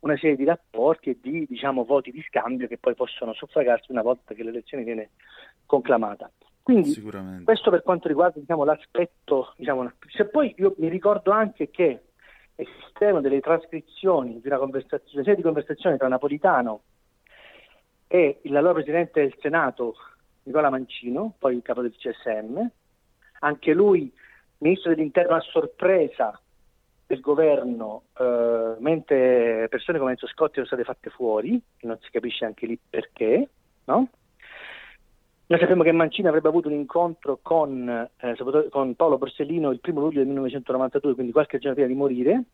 una serie di rapporti e di diciamo, voti di scambio che poi possono suffragarsi una volta che l'elezione viene conclamata. Quindi Sicuramente. questo per quanto riguarda diciamo, l'aspetto, diciamo, se poi io mi ricordo anche che esistevano delle trascrizioni di una conversazione, serie di conversazioni tra Napolitano e l'allora presidente del Senato Nicola Mancino, poi il capo del CSM, anche lui ministro dell'interno a sorpresa del governo, eh, mentre persone come Enzo Scotti sono state fatte fuori, non si capisce anche lì perché, no? Noi sappiamo che Mancini avrebbe avuto un incontro con, eh, con Paolo Borsellino il primo luglio del 1992, quindi qualche giorno prima di morire.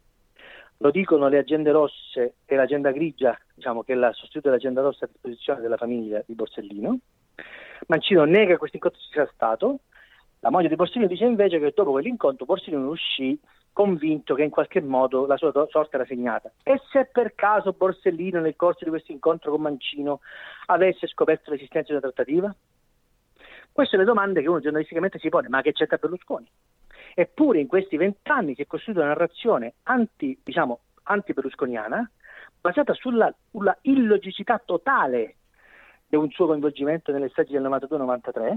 Lo dicono le agende rosse e l'agenda grigia, diciamo che la sostituta dell'agenda rossa a disposizione della famiglia di Borsellino. Mancino nega che questo incontro ci sia stato. La moglie di Borsellino dice invece che dopo quell'incontro Borsellino uscì convinto che in qualche modo la sua sorte era segnata. E se per caso Borsellino nel corso di questo incontro con Mancino avesse scoperto l'esistenza di una trattativa? Queste sono le domande che uno giornalisticamente si pone, ma che c'entra Berlusconi? Eppure in questi vent'anni si è costruita una narrazione anti, diciamo, anti-berlusconiana basata sulla, sulla illogicità totale di un suo coinvolgimento nelle stragi del 92-93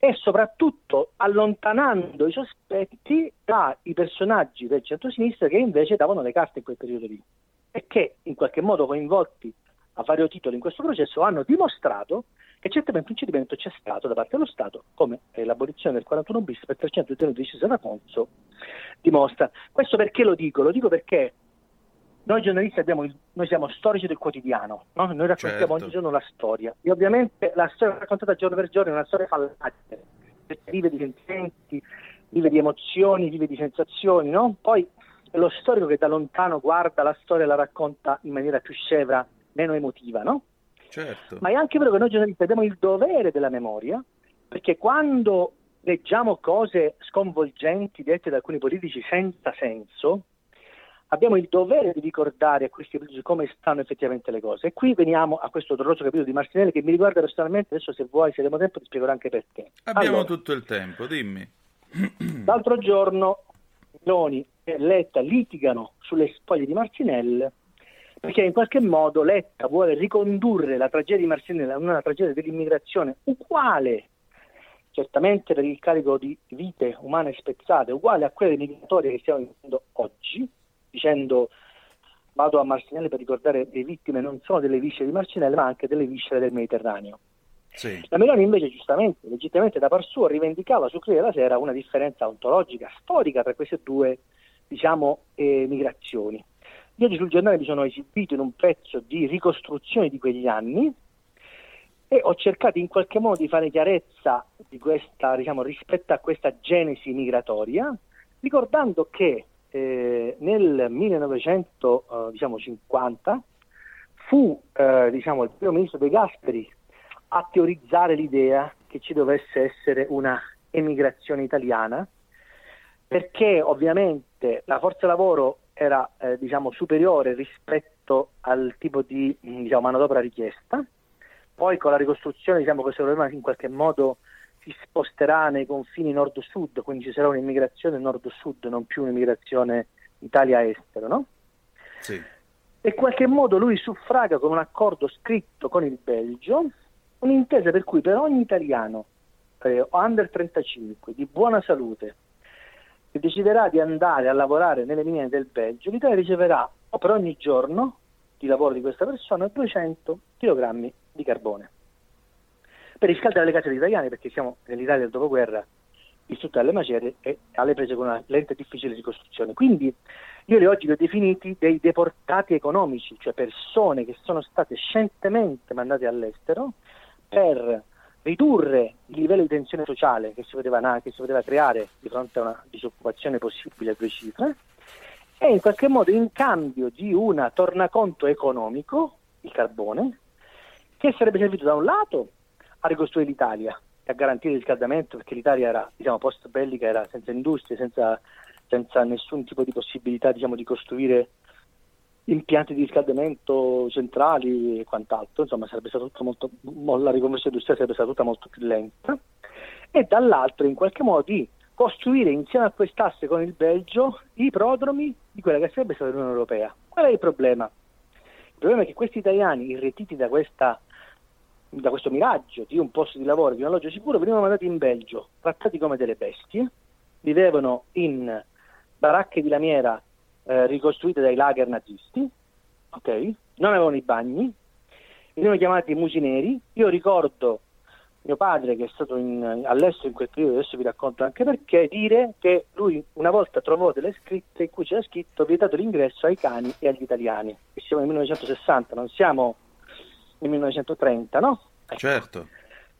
e soprattutto allontanando i sospetti dai personaggi del centro-sinistra che invece davano le carte in quel periodo lì e che in qualche modo coinvolti a vario titolo in questo processo hanno dimostrato che certamente un cedimento c'è stato da parte dello Stato, come eh, l'abolizione del 41 bis per 300 detenuti di Cesare Conso dimostra. Questo perché lo dico? Lo dico perché noi giornalisti abbiamo il- noi siamo storici del quotidiano, no? noi raccontiamo Certo. ogni giorno la storia e ovviamente la storia raccontata giorno per giorno è una storia fallata vive di sentimenti, vive di emozioni, vive di sensazioni, no? Poi è lo storico che da lontano guarda la storia e la racconta in maniera più scevra, meno emotiva, no? Certo. Ma è anche vero che noi giornalisti abbiamo il dovere della memoria, perché quando leggiamo cose sconvolgenti dette da alcuni politici senza senso, abbiamo il dovere di ricordare a questi politici come stanno effettivamente le cose. E qui veniamo a questo doloroso capitolo di Martinelli che mi riguarda personalmente, adesso se vuoi, se abbiamo tempo, ti spiegherò anche perché. Abbiamo Allora, tutto il tempo, dimmi. L'altro giorno Meloni e Letta litigano sulle spoglie di Marcinelle perché in qualche modo Letta vuole ricondurre la tragedia di Marcinelle a una tragedia dell'immigrazione uguale, certamente per il carico di vite umane spezzate, uguale a quelle migratorie che stiamo vivendo oggi, dicendo vado a Marcinelle per ricordare le vittime non solo delle viscere di Marcinelle ma anche delle viscere del Mediterraneo. Sì. La Meloni invece giustamente, legittimamente da par suo, rivendicava su Corriere della Sera una differenza ontologica, storica tra queste due diciamo, eh, migrazioni. Oggi sul giornale mi sono esibito in un pezzo di ricostruzione di quegli anni e ho cercato in qualche modo di fare chiarezza di questa, diciamo, rispetto a questa genesi migratoria, ricordando che eh, nel 1950 fu eh, diciamo, il primo ministro De Gasperi a teorizzare l'idea che ci dovesse essere una emigrazione italiana, perché ovviamente la forza lavoro era eh, diciamo, superiore rispetto al tipo di mh, diciamo, manodopera richiesta, poi con la ricostruzione diciamo, questo problema in qualche modo si sposterà nei confini nord-sud, quindi ci sarà un'immigrazione nord-sud, non più un'immigrazione Italia-estero, no? Sì. E in qualche modo lui suffraga con un accordo scritto con il Belgio un'intesa per cui per ogni italiano eh, under 35 di buona salute che deciderà di andare a lavorare nelle miniere del Belgio, l'Italia riceverà per ogni giorno di lavoro di questa persona 200 kg di carbone per riscaldare le case degli italiani perché siamo nell'Italia del dopoguerra distrutta dalle macerie e alle prese con una lenta e difficile ricostruzione. Quindi io li oggi li ho definiti dei deportati economici, cioè persone che sono state scientemente mandate all'estero per ridurre il livello di tensione sociale che si poteva, che si poteva creare di fronte a una disoccupazione possibile a due cifre e in qualche modo in cambio di una tornaconto economico, il carbone, che sarebbe servito da un lato a ricostruire l'Italia e a garantire il riscaldamento perché l'Italia era diciamo, post bellica, era senza industrie, senza, senza nessun tipo di possibilità diciamo, di costruire impianti di riscaldamento centrali e quant'altro, insomma molto, mo- la riconversione industriale sarebbe stata tutta molto più lenta e dall'altro in qualche modo di costruire insieme a quest'asse con il Belgio i prodromi di quella che sarebbe stata l'Unione Europea. Qual è il problema? Il problema è che questi italiani irretiti da, questa, da questo miraggio di un posto di lavoro, di un alloggio sicuro, venivano mandati in Belgio, trattati come delle bestie, vivevano in baracche di lamiera eh, ricostruite dai lager nazisti, ok? Non avevano i bagni, venivano chiamati musineri. Io ricordo mio padre che è stato in- all'estero in quel periodo, adesso vi racconto anche perché, dire che lui una volta trovò delle scritte in cui c'era scritto vietato l'ingresso ai cani e agli italiani. E siamo nel 1960, non siamo nel 1930, no? Certo.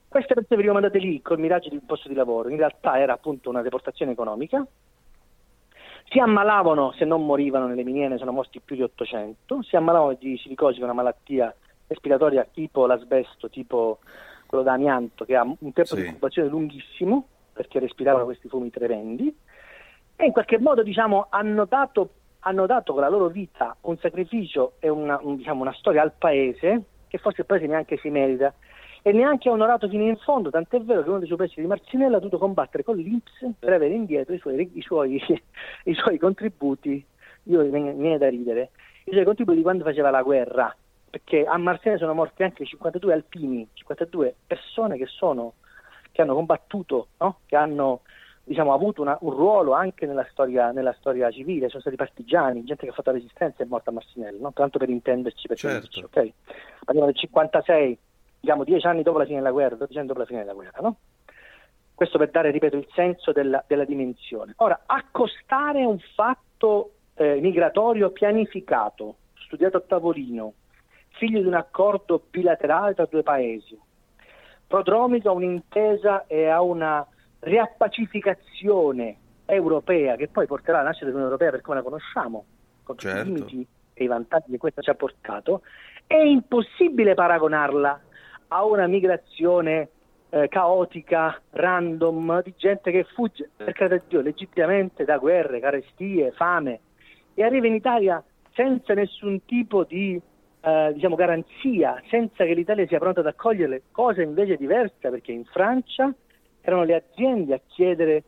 Queste persone venivano mandate lì col miraggio di un posto di lavoro, in realtà era appunto una deportazione economica. Si ammalavano, se non morivano nelle miniere, sono morti più di 800, si ammalavano di silicosi, una malattia respiratoria tipo l'asbesto, tipo quello da amianto, che ha un tempo di incubazione lunghissimo, perché respiravano questi fumi tremendi, e in qualche modo diciamo, hanno, dato, hanno dato con la loro vita un sacrificio e una, un- diciamo, una storia al paese che forse il paese neanche si merita e neanche ha onorato fino in fondo, tant'è vero che uno dei suoi pezzi di Marcinella ha dovuto combattere con l'Inps per avere indietro i suoi, i suoi, i suoi contributi, io mi viene da ridere, i suoi contributi di quando faceva la guerra, perché a Marcinella sono morti anche 52 alpini, 52 persone che, sono, che hanno combattuto, no? che hanno diciamo, avuto una- un ruolo anche nella storia, nella storia civile, sono stati partigiani, gente che ha fatto la resistenza è morta a Marcinelle, no? tanto per intenderci, per Certo. intenderci, ok? Parliamo del 56, diciamo dieci anni dopo la fine della guerra, 12 anni dopo la fine della guerra, no? Questo per dare, ripeto, il senso della, della dimensione. Ora, accostare un fatto eh, migratorio pianificato, studiato a tavolino, figlio di un accordo bilaterale tra due paesi, prodromico a un'intesa e a una riappacificazione europea che poi porterà alla nascita dell'Unione Europea per come la conosciamo, con tutti Certo. i limiti e i vantaggi che questa ci ha portato, è impossibile paragonarla a una migrazione eh, caotica, random, di gente che fugge, per carità di Dio, legittimamente da guerre, carestie, fame, e arriva in Italia senza nessun tipo di eh, diciamo, garanzia, senza che l'Italia sia pronta ad accoglierle, cosa invece diversa, perché in Francia erano le aziende a chiedere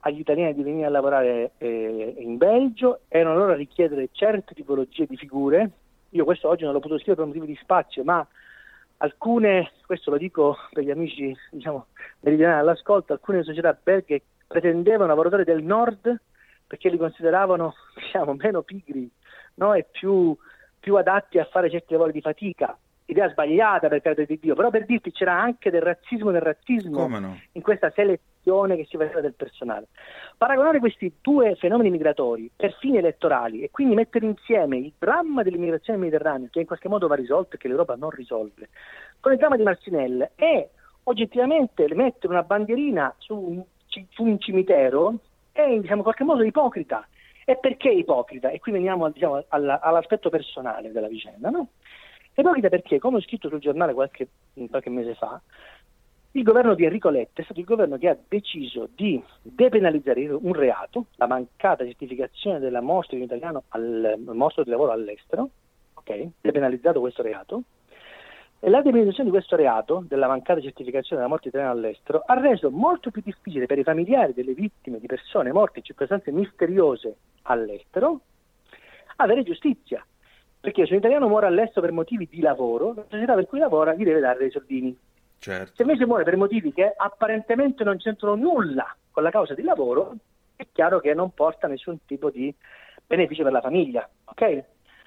agli italiani di venire a lavorare eh, in Belgio, erano loro a richiedere certe tipologie di figure. Io questo oggi non l'ho potuto scrivere per motivi di spazio, ma alcune, questo lo dico per gli amici diciamo, meridionali all'ascolto, alcune società belghe pretendevano lavoratori del nord perché li consideravano diciamo, meno pigri no? e più, più adatti a fare certi lavori di fatica. Idea sbagliata per carità di Dio, però per dirti c'era anche del razzismo del razzismo no? in questa selezione che si faceva del personale. Paragonare questi due fenomeni migratori per fini elettorali e quindi mettere insieme il dramma dell'immigrazione mediterranea, che in qualche modo va risolto e che l'Europa non risolve, con il dramma di Marcinelle è oggettivamente mettere una bandierina su un, su un cimitero è diciamo, in qualche modo ipocrita. E perché ipocrita? E qui veniamo diciamo, alla- all'aspetto personale della vicenda. No? Ipocrita perché, come ho scritto sul giornale qualche, qualche mese fa, il governo di Enrico Letta è stato il governo che ha deciso di depenalizzare un reato, la mancata certificazione della mostra di un italiano al mostro di lavoro all'estero, ok? Depenalizzato questo reato. E la depenalizzazione di questo reato, della mancata certificazione della morte italiana all'estero, ha reso molto più difficile per i familiari delle vittime di persone morte in circostanze misteriose all'estero avere giustizia. Perché se un italiano muore all'estero per motivi di lavoro, la società per cui lavora gli deve dare dei soldini. Certo. Se invece muore per motivi che apparentemente non c'entrano nulla con la causa di lavoro, è chiaro che non porta nessun tipo di beneficio per la famiglia. Ok?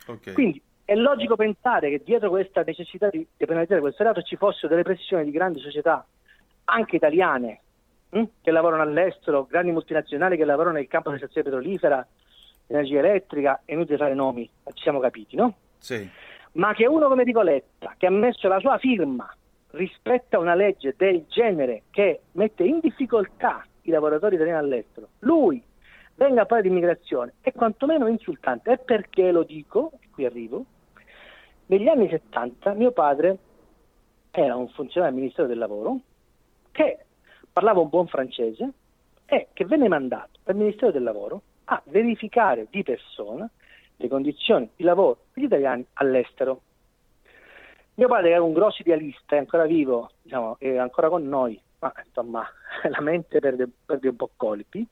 Ok. Quindi è logico pensare che dietro questa necessità di depenalizzare questo reato ci fossero delle pressioni di grandi società, anche italiane, hm, che lavorano all'estero, grandi multinazionali che lavorano nel campo dell'estazione petrolifera, energia elettrica, è inutile fare nomi, ci siamo capiti, no? Sì. ma che uno come Nicoletta, che ha messo la sua firma rispetto a una legge del genere che mette in difficoltà i lavoratori italiani all'estero, lui venga a parlare di immigrazione è quantomeno insultante. E perché lo dico? Qui arrivo. Negli anni 70 mio padre era un funzionario del Ministero del Lavoro che parlava un buon francese e che venne mandato dal Ministero del Lavoro a verificare di persona le condizioni di lavoro degli italiani all'estero. Mio padre era un grosso idealista, è ancora vivo, diciamo, è ancora con noi, ma insomma la mente perde, perde un po' colpi,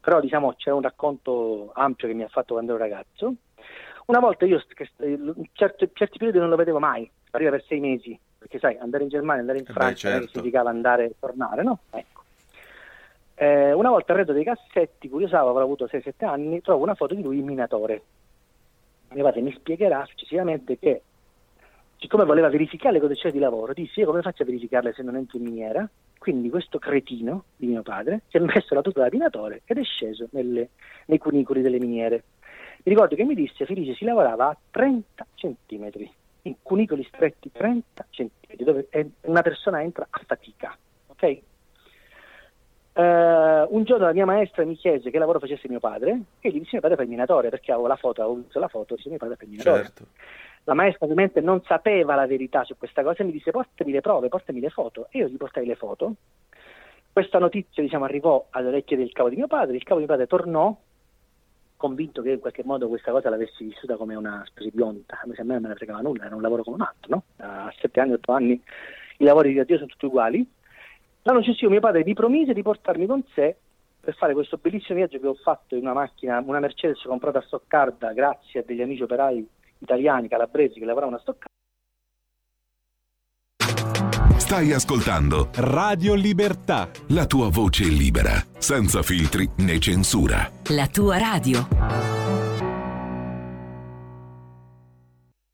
però diciamo c'è un racconto ampio che mi ha fatto quando ero ragazzo. Una volta io che- in certi, certi periodi non lo vedevo mai, arriva per sei mesi, perché sai, andare in Germania, andare in beh, Francia che certo. significava andare e tornare, no? Ecco. Eh, una volta arredo dei cassetti, curiosavo, avrò avuto 6-7 anni, trovo una foto di lui in minatore. Mio padre mi spiegherà successivamente che, siccome voleva verificare le condizioni di lavoro, dissi: Io come faccio a verificarle se non entro in miniera? Quindi questo cretino di mio padre si è messo la tuta da minatore ed è sceso nelle- nei cunicoli delle miniere. Mi ricordo che mi disse: Felice, si lavorava a 30 centimetri, in cunicoli stretti 30 centimetri, dove una persona entra a fatica. Ok? Eh, un giorno la mia maestra mi chiese che lavoro facesse mio padre e gli dissi mio padre fa il minatore perché avevo la foto, avevo visto la foto, disse mio padre fa il minatore. Certo. La maestra ovviamente non sapeva la verità su questa cosa e mi disse portami le prove, portami le foto e io gli portai le foto. Questa notizia diciamo, arrivò alle orecchie del capo di mio padre, il capo di mio padre tornò convinto che in qualche modo questa cosa l'avessi vissuta come una specie di onta, a me non me ne fregava nulla, era un lavoro come un altro, no? A sette anni, otto anni i lavori di addio sono tutti uguali. L'anno successivo mio padre mi promise di portarmi con sé per fare questo bellissimo viaggio che ho fatto in una macchina, una Mercedes comprata a Stoccarda grazie a degli amici operai italiani, calabresi che lavoravano a Stoccarda. Stai ascoltando Radio Libertà. la tua voce libera, senza filtri né censura. La tua radio.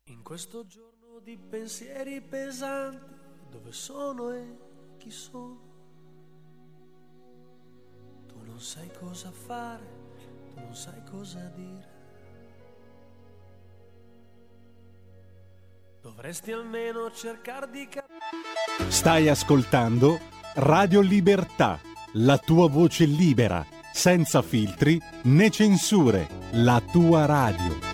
In questo giorno di pensieri pesanti, dove sono e chi sono? Tu non sai cosa fare, tu non sai cosa dire. Dovresti almeno cercare di. Stai ascoltando Radio Libertà. la tua voce libera, senza filtri né censure, la tua radio.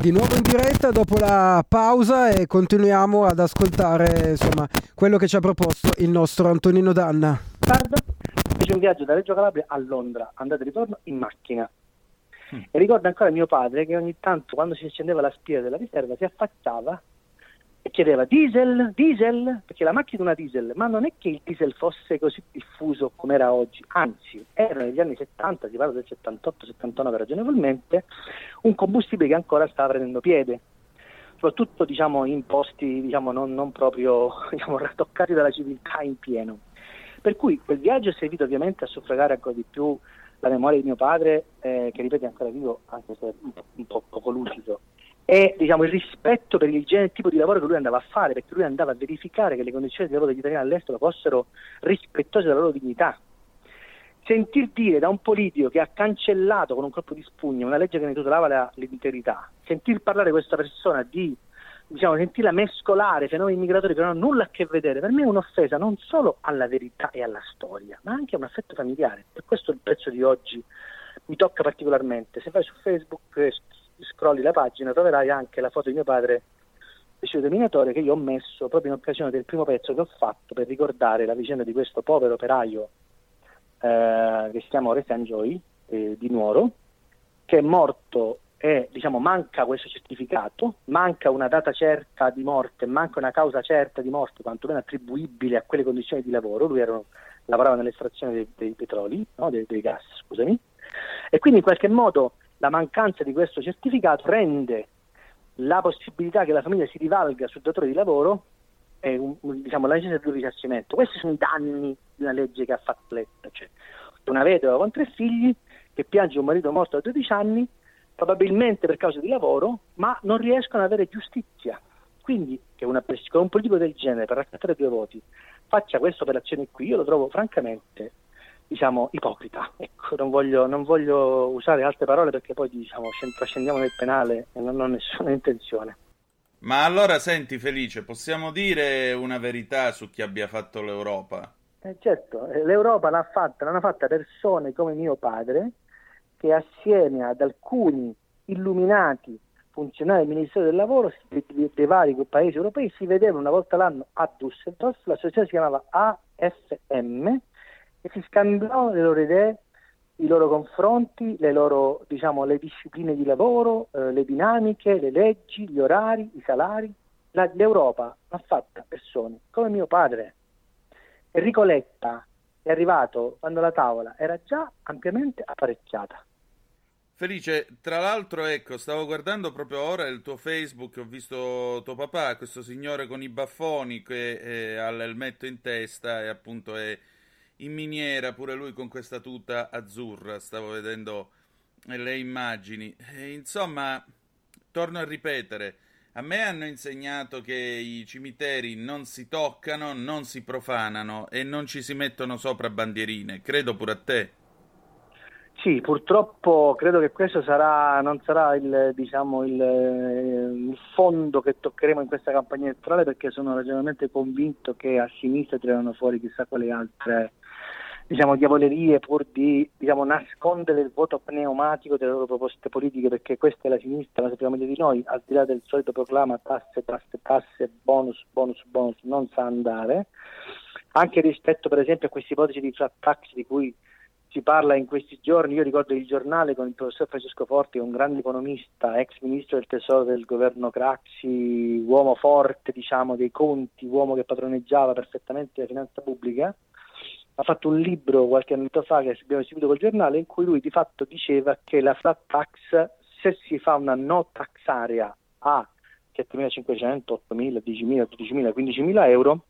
Di nuovo in diretta dopo la pausa e continuiamo ad ascoltare insomma, quello che ci ha proposto il nostro Antonino Danna. Fece un viaggio da Reggio Calabria a Londra, andata e ritorno in macchina. E ricordo ancora mio padre che ogni tanto quando si accendeva la spia della riserva si affacciava chiedeva diesel, diesel, perché la macchina è una diesel, ma non è che il diesel fosse così diffuso come era oggi, anzi era negli anni 70, si parla del 78-79 ragionevolmente, un combustibile che ancora stava prendendo piede, soprattutto diciamo, in posti diciamo, non, non proprio diciamo, toccati dalla civiltà in pieno. Per cui quel viaggio è servito ovviamente a suffragare ancora di più la memoria di mio padre, eh, che ripeto è ancora vivo, anche se un po', un po' poco lucido, e diciamo, il rispetto per il genere tipo di lavoro che lui andava a fare, perché lui andava a verificare che le condizioni di lavoro degli italiani all'estero fossero rispettose della loro dignità. Sentir dire da un politico che ha cancellato con un colpo di spugna una legge che ne tutelava la- l'integrità, sentir parlare questa persona di diciamo, sentirla mescolare fenomeni migratori che non hanno nulla a che vedere, per me è un'offesa non solo alla verità e alla storia, ma anche a un affetto familiare. Per questo il pezzo di oggi mi tocca particolarmente. Se vai su Facebook e s- scrolli la pagina troverai anche la foto di mio padre deciso minatore che io ho messo proprio in occasione del primo pezzo che ho fatto per ricordare la vicenda di questo povero operaio eh, che si chiama Orestian Joy eh, di Nuoro che è morto e diciamo manca questo certificato, manca una data certa di morte, manca una causa certa di morte, quantomeno attribuibile a quelle condizioni di lavoro, lui era, lavorava nell'estrazione dei, dei petroli, no? dei, dei gas, scusami, e quindi in qualche modo la mancanza di questo certificato rende la possibilità che la famiglia si rivalga sul datore di lavoro è un, diciamo, la necessità di un risarcimento. Questi sono i danni di una legge che ha fatto Letta, cioè una vedova con tre figli che piange un marito morto da 12 anni, probabilmente per causa di lavoro, ma non riescono ad avere giustizia. Quindi che una, un politico del genere per raccattare due voti faccia questa operazione qui, io lo trovo francamente diciamo ipocrita. Ecco, non voglio, non voglio usare altre parole perché poi diciamo scend- trascendiamo nel penale e non ho nessuna intenzione. Ma allora senti Felice, possiamo dire una verità su chi abbia fatto l'Europa? Eh, certo, eh, l'Europa l'ha fatta, l'hanno fatta persone come mio padre che assieme ad alcuni illuminati funzionari del Ministero del Lavoro dei vari paesi europei si vedevano una volta l'anno a Düsseldorf, l'associazione si chiamava AFM e si scambiavano le loro idee, i loro confronti, le loro diciamo le discipline di lavoro, eh, le dinamiche, le leggi, gli orari, i salari. La- L'Europa l'ha fatta persone come mio padre. Enrico Letta è arrivato quando la tavola era già ampiamente apparecchiata. Felice, tra l'altro, ecco, stavo guardando proprio ora il tuo Facebook, ho visto tuo papà, questo signore con i baffoni che eh, ha l'elmetto in testa e appunto è in miniera, pure lui con questa tuta azzurra, stavo vedendo le immagini. E, insomma, torno a ripetere, a me hanno insegnato che i cimiteri non si toccano, non si profanano e non ci si mettono sopra bandierine, credo pure a te. Sì, purtroppo credo che questo sarà, non sarà il, diciamo, il, il fondo che toccheremo in questa campagna elettorale perché sono ragionevolmente convinto che a sinistra tirano fuori chissà quali altre diciamo, diavolerie pur di diciamo, nascondere il voto pneumatico delle loro proposte politiche perché questa è la sinistra, lo sappiamo meglio di noi, al di là del solito proclama tasse, tasse, tasse, bonus, bonus, bonus, non sa andare, anche rispetto per esempio a questa ipotesi di flat tax di cui si parla in questi giorni, io ricordo il giornale con il professor Francesco Forti, un grande economista, ex ministro del tesoro del governo Craxi, uomo forte diciamo dei conti, uomo che padroneggiava perfettamente la finanza pubblica, ha fatto un libro qualche anno fa che abbiamo seguito col giornale in cui lui di fatto diceva che la flat tax se si fa una no tax area a 7.500, 8.000, 10.000, 12.000, 15.000 euro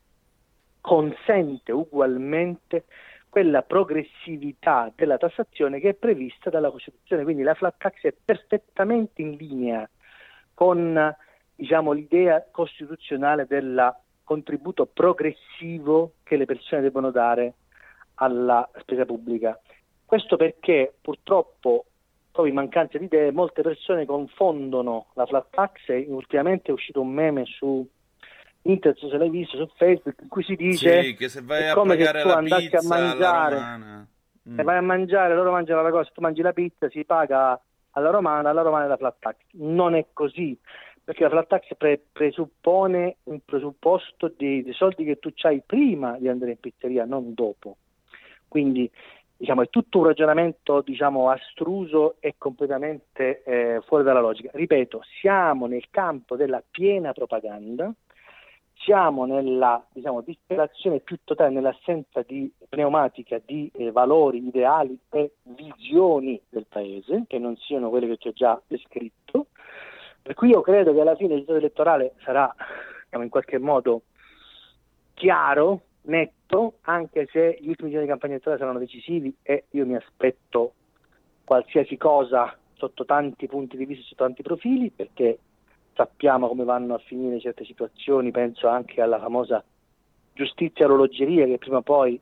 consente ugualmente quella progressività della tassazione che è prevista dalla Costituzione. Quindi la flat tax è perfettamente in linea con diciamo, l'idea costituzionale del contributo progressivo che le persone devono dare alla spesa pubblica. Questo perché purtroppo, proprio in mancanza di idee, molte persone confondono la flat tax e ultimamente è uscito un meme su internet, se l'hai visto, su Facebook, in cui si dice Sì, che se vai a come pagare tu la andassi pizza a mangiare. Mm. se vai a mangiare, loro mangiano la cosa, tu mangi la pizza, si paga alla romana, alla romana è la flat tax. Non è così, perché la flat tax pre- presuppone un presupposto di, di soldi che tu hai prima di andare in pizzeria, non dopo. Quindi diciamo, è tutto un ragionamento diciamo, astruso e completamente eh, fuori dalla logica. Ripeto, siamo nel campo della piena propaganda, siamo nella diciamo, disperazione più totale, nell'assenza di pneumatica di eh, valori, ideali e visioni del paese, che non siano quelle che ti ho già descritto. Per cui io credo che alla fine il risultato elettorale sarà diciamo, in qualche modo chiaro, netto, anche se gli ultimi giorni di campagna elettorale saranno decisivi e io mi aspetto qualsiasi cosa sotto tanti punti di vista, sotto tanti profili, perché sappiamo come vanno a finire certe situazioni, penso anche alla famosa giustizia orologeria che prima o poi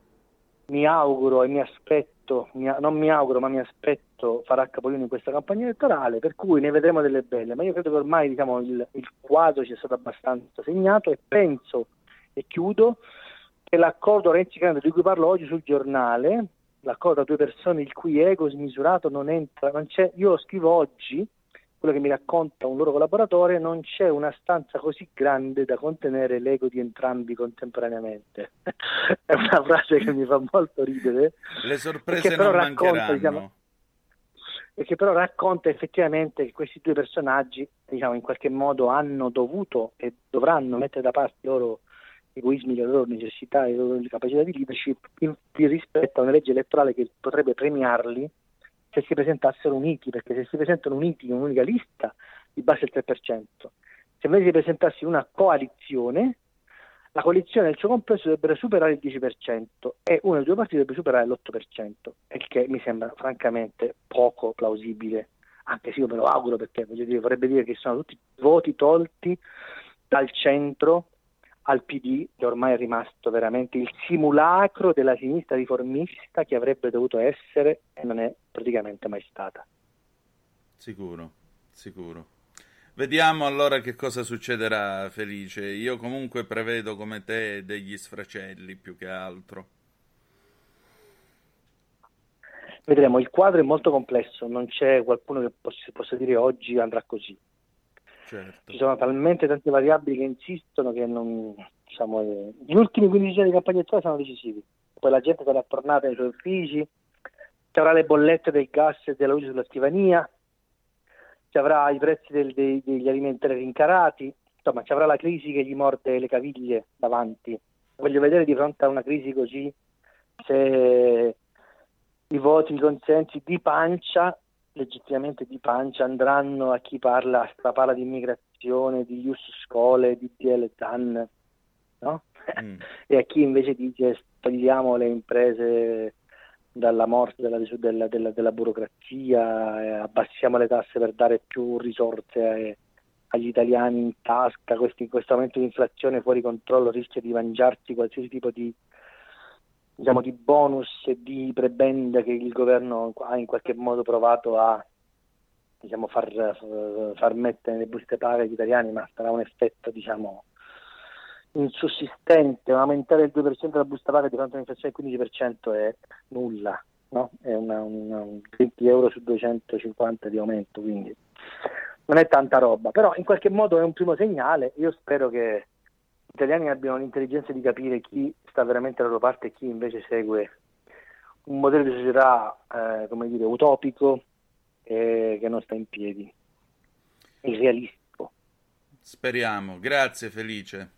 mi auguro e mi aspetto, mi- non mi auguro ma mi aspetto farà capolino in questa campagna elettorale, per cui ne vedremo delle belle, ma io credo che ormai diciamo, il, il quadro sia stato abbastanza segnato e penso, e chiudo, che l'accordo Renzi-Canada di cui parlo oggi sul giornale, l'accordo tra due persone il cui ego smisurato non entra, non c'è, io lo scrivo oggi, quello che mi racconta un loro collaboratore, non c'è una stanza così grande da contenere l'ego di entrambi contemporaneamente. È una frase che mi fa molto ridere. Le sorprese non racconta, mancheranno. diciamo, perché però racconta effettivamente che questi due personaggi, diciamo, in qualche modo hanno dovuto e dovranno mettere da parte i loro egoismi, le loro necessità e le loro capacità di leadership in, in rispetto a una legge elettorale che potrebbe premiarli se si presentassero uniti, perché se si presentano uniti in un'unica lista di base il 3%, se invece si presentassi una coalizione, la coalizione nel suo complesso dovrebbe superare il 10% e uno dei due partiti dovrebbe superare l'8%, il che mi sembra francamente poco plausibile, anche se io me lo auguro perché dire, vorrebbe dire che sono tutti voti tolti dal centro al PD, che ormai è rimasto veramente il simulacro della sinistra riformista che avrebbe dovuto essere e non è praticamente mai stata. Sicuro, sicuro. Vediamo allora che cosa succederà, Felice. Io comunque prevedo come te degli sfracelli più che altro. Vedremo, il quadro è molto complesso, non c'è qualcuno che possa, possa dire oggi andrà così. Certo. Ci sono talmente tante variabili che insistono che non, diciamo, eh, gli ultimi 15 giorni di campagna elettorale sono decisivi. Poi la gente sarà tornata nei suoi uffici, ci avrà le bollette del gas e della luce sulla scrivania, ci avrà i prezzi del- dei- degli alimentari rincarati, insomma ci avrà la crisi che gli morde le caviglie davanti. Voglio vedere di fronte a una crisi così se i voti, i consensi di pancia, legittimamente di pancia, andranno a chi parla, parla di immigrazione, di Ius Scole, di DL Zan, no? Mm. e a chi invece dice togliamo le imprese dalla morte della, della- della- della burocrazia, eh, abbassiamo le tasse per dare più risorse eh, agli italiani in tasca, questi- questo aumento di inflazione fuori controllo rischia di mangiarsi qualsiasi tipo di, diciamo, di bonus e di prebende che il governo ha in qualche modo provato a diciamo, far, far mettere nelle buste paga agli italiani, ma sarà un effetto diciamo, insussistente, aumentare il 2% della busta paga di fronte a un'inflazione del 15% è nulla, no? è una, una- un 20 euro su 250 di aumento, quindi non è tanta roba, però in qualche modo è un primo segnale, io spero che italiani abbiano l'intelligenza di capire chi sta veramente dalla loro parte e chi invece segue un modello di società, eh, come dire, utopico eh, che non sta in piedi, irrealistico. Speriamo. Grazie Felice.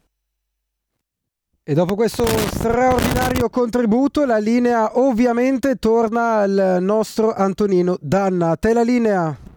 E dopo questo straordinario contributo la linea ovviamente torna al nostro Antonino Danna. A te la linea.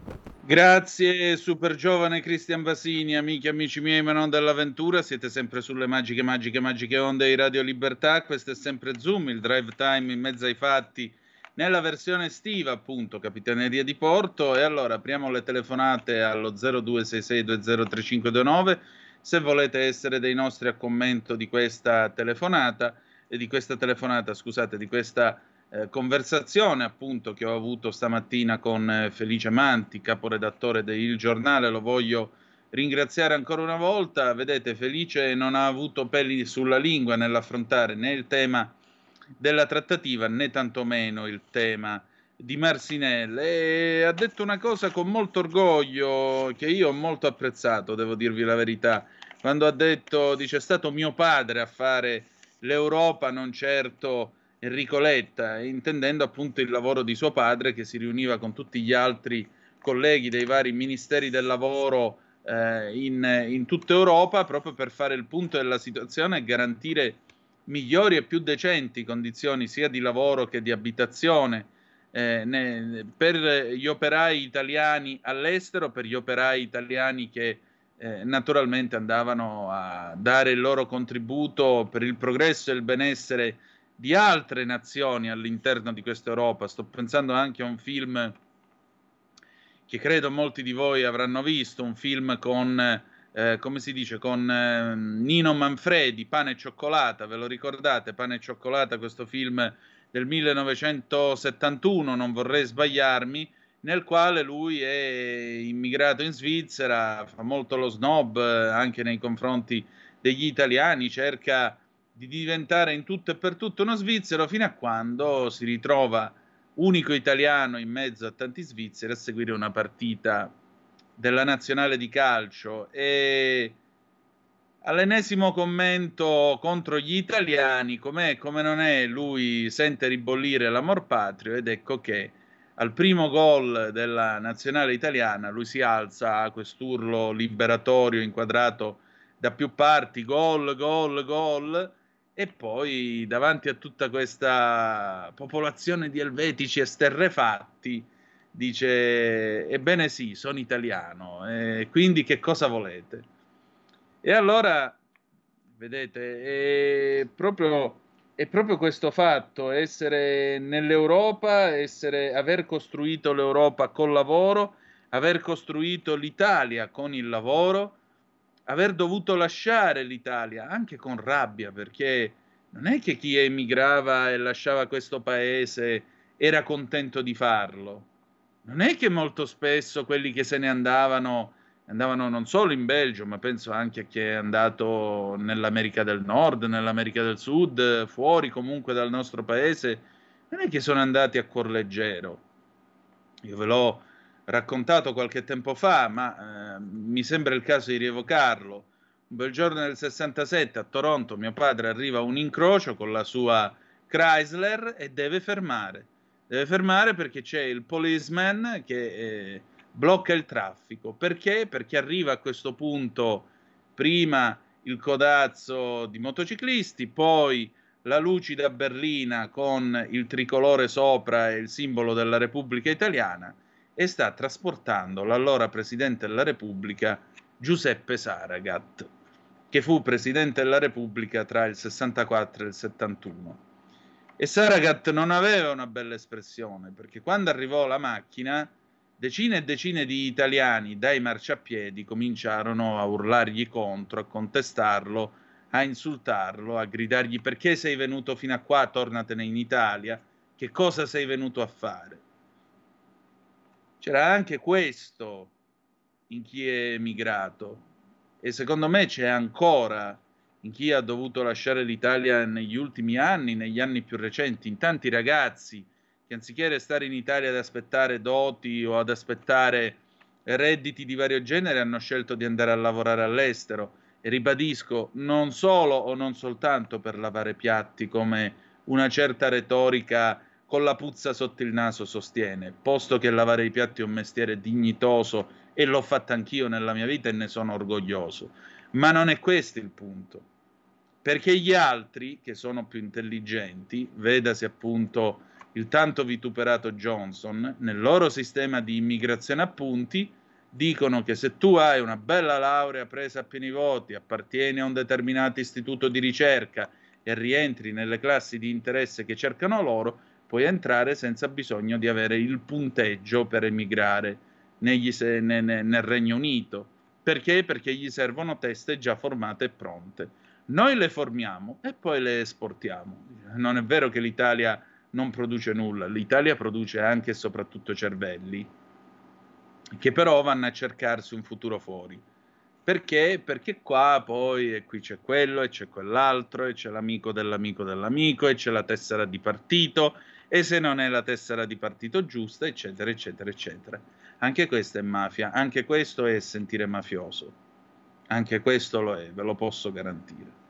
Grazie super giovane Cristian Basini, amici e amici miei ma non dell'avventura, siete sempre sulle magiche, magiche, magiche onde di Radio Libertà, questo è sempre Zoom, il drive time in mezzo ai fatti, nella versione estiva appunto, Capitaneria di Porto, e allora apriamo le telefonate allo 0266203529 se volete essere dei nostri a commento di questa telefonata, di questa telefonata, scusate, di questa eh, conversazione appunto che ho avuto stamattina con eh, Felice Manti, caporedattore del Giornale, lo voglio ringraziare ancora una volta. Vedete, Felice non ha avuto peli sulla lingua nell'affrontare né il tema della trattativa né tantomeno il tema di Marsinelle e ha detto una cosa con molto orgoglio che io ho molto apprezzato, devo dirvi la verità, quando ha detto, dice, è stato mio padre a fare l'Europa, non certo Enrico Letta, intendendo appunto il lavoro di suo padre che si riuniva con tutti gli altri colleghi dei vari ministeri del lavoro eh, in, in tutta Europa proprio per fare il punto della situazione e garantire migliori e più decenti condizioni sia di lavoro che di abitazione eh, ne, per gli operai italiani all'estero, per gli operai italiani che eh, naturalmente andavano a dare il loro contributo per il progresso e il benessere di altre nazioni all'interno di questa Europa. Sto pensando anche a un film che credo molti di voi avranno visto, un film con, eh, come si dice, con eh, Nino Manfredi, Pane e Cioccolata, ve lo ricordate? Pane e Cioccolata, questo film del 1971, non vorrei sbagliarmi, nel quale lui è immigrato in Svizzera, fa molto lo snob eh, anche nei confronti degli italiani, cerca di diventare in tutto e per tutto uno svizzero fino a quando si ritrova unico italiano in mezzo a tanti svizzeri a seguire una partita della nazionale di calcio. E all'ennesimo commento contro gli italiani, com'è, come non è, lui sente ribollire l'amor patrio ed ecco che al primo gol della nazionale italiana lui si alza a quest'urlo liberatorio inquadrato da più parti, gol, gol, gol, e poi davanti a tutta questa popolazione di elvetici esterrefatti dice, ebbene sì, sono italiano, e quindi che cosa volete? E allora, vedete, è proprio è proprio questo fatto, essere nell'Europa, essere, aver costruito l'Europa col lavoro, aver costruito l'Italia con il lavoro, aver dovuto lasciare l'Italia anche con rabbia, perché non è che chi emigrava e lasciava questo paese era contento di farlo. Non è che molto spesso quelli che se ne andavano andavano non solo in Belgio, ma penso anche a chi è andato nell'America del Nord, nell'America del Sud, fuori comunque dal nostro paese, non è che sono andati a cuor leggero. Io ve l'ho raccontato qualche tempo fa, ma eh, mi sembra il caso di rievocarlo. Un bel giorno del 67 a Toronto mio padre arriva a un incrocio con la sua Chrysler e deve fermare. Deve fermare perché c'è il policeman che... Eh, blocca il traffico. Perché? Perché arriva a questo punto prima il codazzo di motociclisti, poi la lucida berlina con il tricolore sopra e il simbolo della Repubblica Italiana e sta trasportando l'allora Presidente della Repubblica Giuseppe Saragat, che fu Presidente della Repubblica tra il 64 e il 71. E Saragat non aveva una bella espressione, perché quando arrivò la macchina decine e decine di italiani dai marciapiedi cominciarono a urlargli contro, a contestarlo, a insultarlo, a gridargli perché sei venuto fino a qua, tornatene in Italia, che cosa sei venuto a fare. C'era anche questo in chi è emigrato. E secondo me c'è ancora in chi ha dovuto lasciare l'Italia negli ultimi anni, negli anni più recenti, in tanti ragazzi che anziché restare in Italia ad aspettare doti o ad aspettare redditi di vario genere hanno scelto di andare a lavorare all'estero. E ribadisco non solo o non soltanto per lavare piatti come una certa retorica con la puzza sotto il naso sostiene, posto che lavare i piatti è un mestiere dignitoso e l'ho fatto anch'io nella mia vita e ne sono orgoglioso. Ma non è questo il punto. Perché gli altri, che sono più intelligenti, vedasi appunto il tanto vituperato Johnson, nel loro sistema di immigrazione a punti, dicono che se tu hai una bella laurea presa a pieni voti, appartieni a un determinato istituto di ricerca e rientri nelle classi di interesse che cercano loro, puoi entrare senza bisogno di avere il punteggio per emigrare negli, ne, ne, nel Regno Unito. Perché? Perché gli servono teste già formate e pronte. Noi le formiamo e poi le esportiamo. Non è vero che l'Italia non produce nulla, l'Italia produce anche e soprattutto cervelli che però vanno a cercarsi un futuro fuori. Perché? Perché qua poi e qui c'è quello e c'è quell'altro e c'è l'amico dell'amico dell'amico e c'è la tessera di partito e se non è la tessera di partito giusta, eccetera, eccetera, eccetera. Anche questa è mafia, anche questo è sentire mafioso. Anche questo lo è, ve lo posso garantire.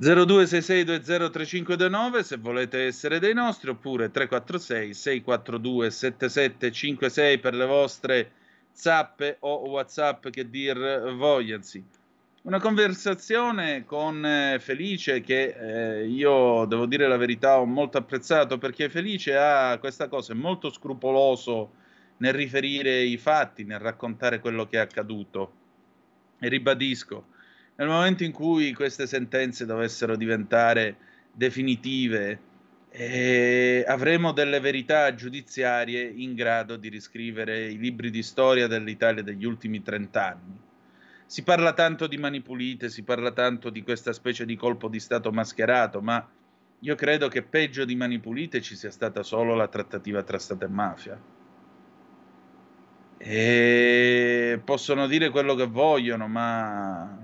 0266203529 se volete essere dei nostri oppure 346 642 7756 per le vostre zappe o whatsapp che dir vogliansi una conversazione con eh, Felice che eh, io devo dire la verità ho molto apprezzato perché Felice ha questa cosa è molto scrupoloso nel riferire i fatti nel raccontare quello che è accaduto e ribadisco nel momento in cui queste sentenze dovessero diventare definitive, eh, avremo delle verità giudiziarie in grado di riscrivere i libri di storia dell'Italia degli ultimi trent'anni. Si parla tanto di mani pulite, si parla tanto di questa specie di colpo di Stato mascherato, ma io credo che peggio di mani pulite ci sia stata solo la trattativa tra Stato e mafia. E possono dire quello che vogliono, ma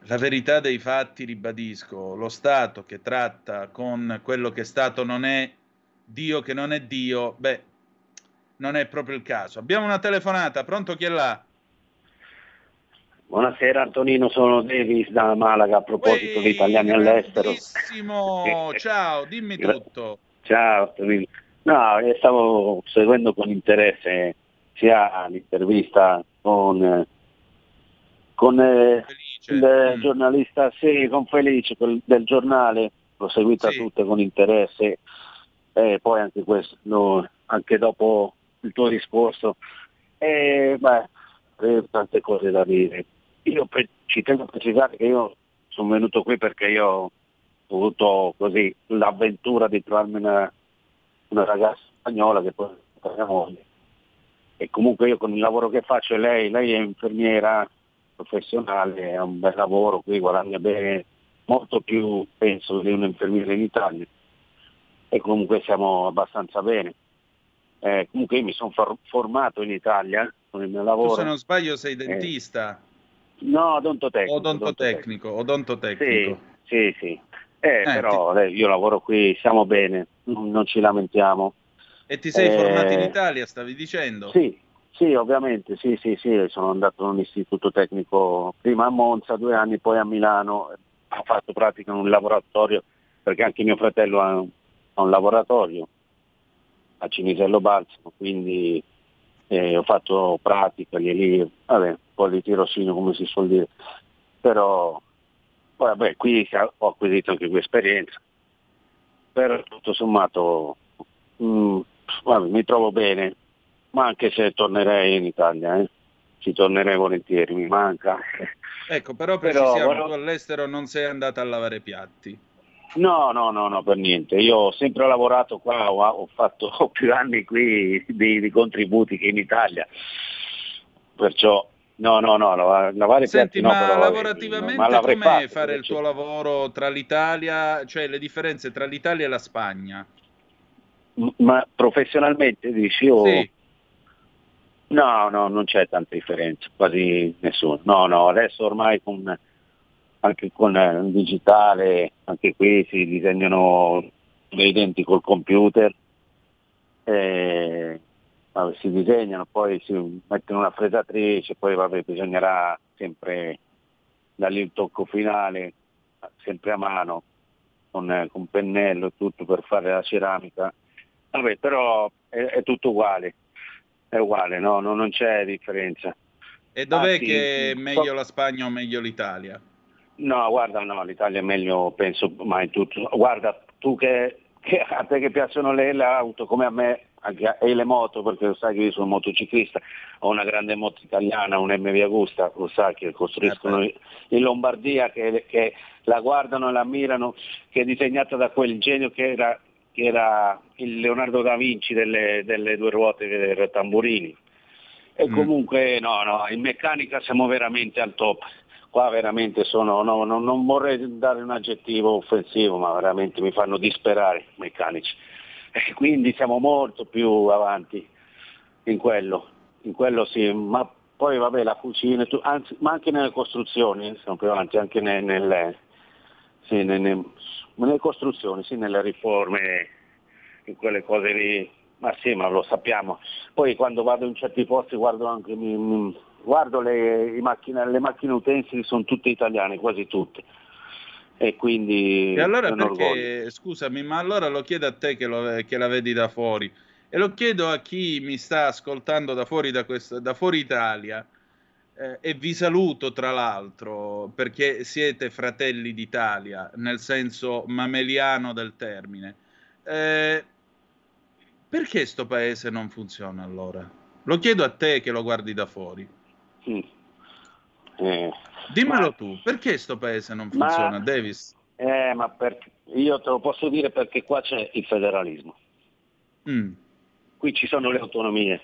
la verità dei fatti, ribadisco, lo Stato che tratta con quello che Stato non è, Dio che non è Dio, beh, non è proprio il caso. Abbiamo una telefonata, pronto chi è là? Buonasera Antonino, sono Davis da Malaga a proposito di italiani all'estero. Benissimo, ciao, dimmi tutto. Ciao Antonino. No, eh, stavo seguendo con interesse sia l'intervista con, con eh, il mm. giornalista, sì, con Felice quel, del giornale, l'ho seguita sì. tutte con interesse e poi anche questo, no, anche dopo il tuo discorso. E beh, tante cose da dire. Io pe- ci tengo a precisare che io sono venuto qui perché io ho avuto così l'avventura di trovarmi una, una ragazza spagnola che poi è mia moglie. E comunque io con il lavoro che faccio lei, lei è infermiera, professionale, ha un bel lavoro, qui guadagna bene, molto più penso di un infermiere in Italia e comunque siamo abbastanza bene. Eh, comunque io mi sono for- formato in Italia con il mio lavoro. Tu se non sbaglio sei dentista? Eh, no, odontotecnico. Odontotecnico, odontotecnico. Sì, sì, sì. Eh, eh, però ti... io lavoro qui, siamo bene, non ci lamentiamo. E ti sei formato in Italia, stavi dicendo? Sì, sì, ovviamente, sì, sì, sì, sono andato in un istituto tecnico prima a Monza due anni, poi a Milano, ho fatto pratica in un laboratorio, perché anche mio fratello ha un, ha un laboratorio a Cinisello Balsamo, quindi eh, ho fatto pratica lì, lì, vabbè, po' di tirosino come si suol dire, però vabbè, qui ho acquisito anche qui esperienza, però tutto sommato mh, mm, vabbè, mi trovo bene, ma anche se tornerei in Italia, eh. ci tornerei volentieri, mi manca. Ecco, però precisiamo, però, tu all'estero non sei andato a lavare piatti. No, no, no, no, per niente. Io ho sempre lavorato qua, ho, ho fatto più anni qui di, di, contributi che in Italia. Perciò, no, no, no, lavare Senti, piatti ma no, però, lavorativamente ma com'è fatto, fare il tuo lavoro tra l'Italia, cioè le differenze tra l'Italia e la Spagna? Ma professionalmente dici o... Sì. No, no, non c'è tanta differenza, quasi nessuno. No, no, adesso ormai con, anche con il digitale, anche qui si disegnano dei denti col computer, e, vabbè, si disegnano, poi si mettono una fresatrice, poi vabbè, bisognerà sempre dargli il tocco finale, sempre a mano. con, eh, con pennello e tutto per fare la ceramica. Vabbè, però è, è tutto uguale, è uguale, no? No, non c'è differenza. E dov'è Anzi, che è meglio la Spagna o meglio l'Italia? No, guarda, no, l'Italia è meglio, penso, ma in tutto. Guarda, tu che, che a te che piacciono le, le auto come a me e le moto, perché lo sai che io sono motociclista, ho una grande moto italiana, un MV Agusta, lo sai che costruiscono in Lombardia, che, che la guardano e la ammirano, che è disegnata da quel genio che era, che era il Leonardo da Vinci delle, delle due ruote del tamburini. E comunque no, no, in meccanica siamo veramente al top. Qua veramente sono, no, no, non vorrei dare un aggettivo offensivo, ma veramente mi fanno disperare i meccanici. E quindi siamo molto più avanti in quello, in quello sì, ma poi vabbè la cucina, anzi, ma anche nelle costruzioni siamo più avanti, anche ne- nelle, sì, nelle, nelle costruzioni, sì, nelle riforme, in quelle cose lì, ma sì, ma lo sappiamo. Poi quando vado in certi posti guardo anche mi- mi- guardo le, macchine, le macchine utensili, sono tutte italiane, quasi tutte. E quindi E allora perché, scusami, ma allora lo chiedo a te che, lo- che la vedi da fuori e lo chiedo a chi mi sta ascoltando da fuori, da questo- da fuori Italia eh, e vi saluto tra l'altro perché siete fratelli d'Italia nel senso mameliano del termine. Eh, perché sto paese non funziona allora? Lo chiedo a te che lo guardi da fuori. Eh, Dimmelo tu, perché sto paese non Ma- funziona, Davis? Eh, ma per- io te lo posso dire perché qua c'è il federalismo. Mm. Qui ci sono le autonomie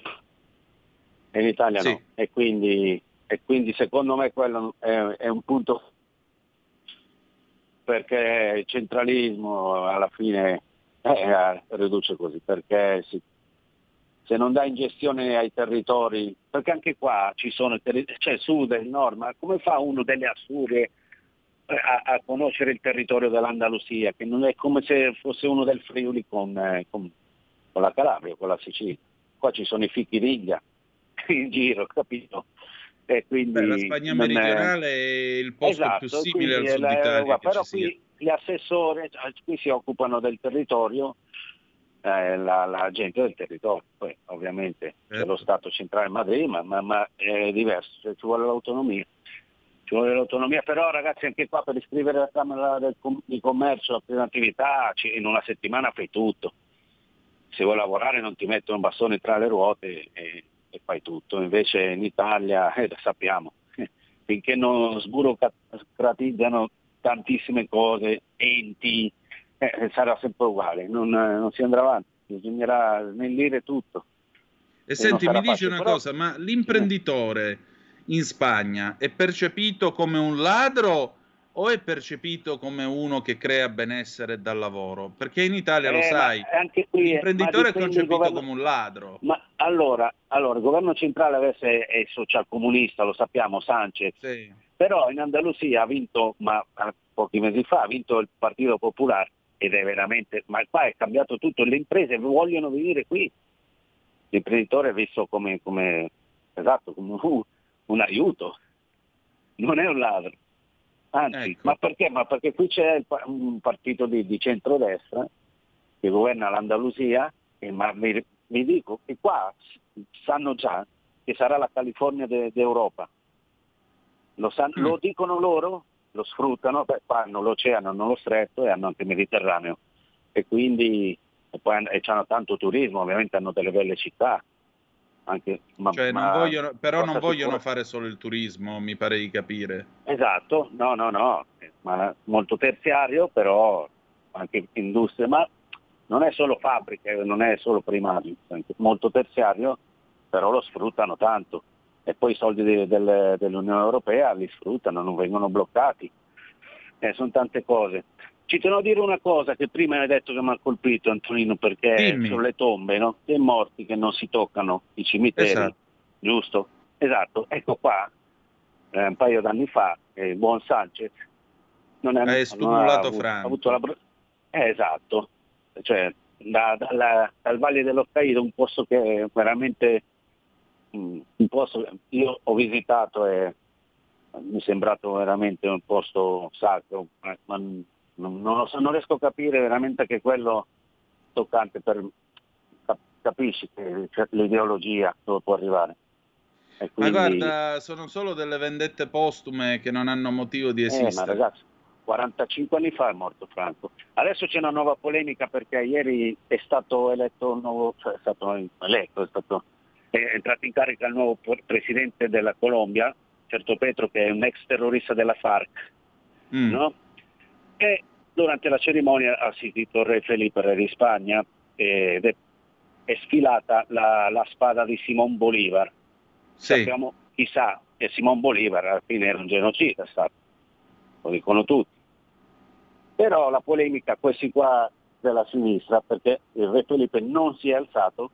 in Italia Sì. no. E quindi, e quindi secondo me quello è, è un punto perché il centralismo alla fine eh, riduce così, perché si- se non dai in gestione ai territori, perché anche qua ci sono, c'è il sud e il nord, ma come fa uno delle Assurie eh, a, a conoscere il territorio dell'Andalusia, che non è come se fosse uno del Friuli con, eh, con- con la Calabria, con la Sicilia. Qua ci sono i fichi d'India in giro, capito? E quindi Beh, la Spagna meridionale è il posto Esatto, più simile al sud Italia però qui gli assessori qui si occupano del territorio, eh, la, la gente del territorio, poi ovviamente c'è Certo. lo Stato centrale Madrid, ma, ma- ma è diverso, cioè, ci vuole l'autonomia. Ci vuole l'autonomia, però ragazzi anche qua per iscrivere la Camera del di Commercio a prima attività in una settimana fai tutto. Se vuoi lavorare non ti mettono un bastone tra le ruote e, e fai tutto. Invece in Italia, eh, lo sappiamo, finché non sburocratizzano tantissime cose, enti, eh, sarà sempre uguale, non, eh, non si andrà avanti, bisognerà snellire tutto. E E senti, mi dici facile, una però- cosa, ma l'imprenditore in Spagna è percepito come un ladro o è percepito come uno che crea benessere dal lavoro? Perché in Italia lo Eh, ma sai, qui, eh, l'imprenditore è concepito governo- come un ladro. Ma allora, allora, il governo centrale adesso è, è socialcomunista, lo sappiamo, Sanchez, Sì. però in Andalusia ha vinto, ma eh, pochi mesi fa, ha vinto il Partito Popolare ed è veramente, ma qua è cambiato tutto, le imprese vogliono venire qui, l'imprenditore è visto come, come, esatto, come un, un aiuto, non è un ladro. Anzi, Ecco. ma perché? Ma perché qui c'è il un partito di, di centrodestra che governa l'Andalusia, e ma vi, vi dico che qua sanno già che sarà la California de- d'Europa. Lo, san- lo dicono loro, lo sfruttano, beh, qua hanno l'oceano, hanno lo stretto e hanno anche il Mediterraneo. E quindi e poi hanno, e c'hanno tanto turismo, ovviamente hanno delle belle città. Anche, ma, Cioè, non ma vogliono- però non vogliono fare solo il turismo, mi pare di capire. Esatto, no, no, no, ma molto terziario, però anche industria, ma non è solo fabbriche, non è solo primario, molto terziario, però lo sfruttano tanto. E poi i soldi de- del- dell'Unione Europea li sfruttano, non vengono bloccati. Eh, sono tante cose. Ci tenevo a dire una cosa che prima hai detto che mi ha colpito Antonino, perché Dimmi. sono le tombe, no? Dei morti che non si toccano, i cimiteri, Esatto. giusto? Esatto, ecco qua, eh, un paio d'anni fa, eh, il buon Sanchez non è, Hai non ha avuto- ha avuto la eh, esatto, cioè da- dalla- dal Valle dello Cairo, un posto che è veramente un posto io ho visitato e mi è sembrato veramente un posto sacro, eh, ma Non, so, non riesco a capire veramente che quello toccante per cap- capisci che c'è l'ideologia dove può arrivare. E Ma quindi- guarda, sono solo delle vendette postume che non hanno motivo di Eh, ma esistere. ragazzi, 45 anni fa è morto Franco. Adesso c'è una nuova polemica perché ieri è stato eletto un nuovo, cioè è stato eletto, è, stato, è entrato in carica il nuovo pre- presidente della Colombia, certo Petro, che è un ex terrorista della FARC. Mm. no? E durante la cerimonia ha assistito re Felipe, re di Spagna, ed è, è sfilata la, la spada di Simon Bolivar. Sì. Sappiamo, chissà, che Simon Bolivar alla fine era un genocida, stato lo dicono tutti. Però la polemica, questi qua della sinistra, perché il re Felipe non si è alzato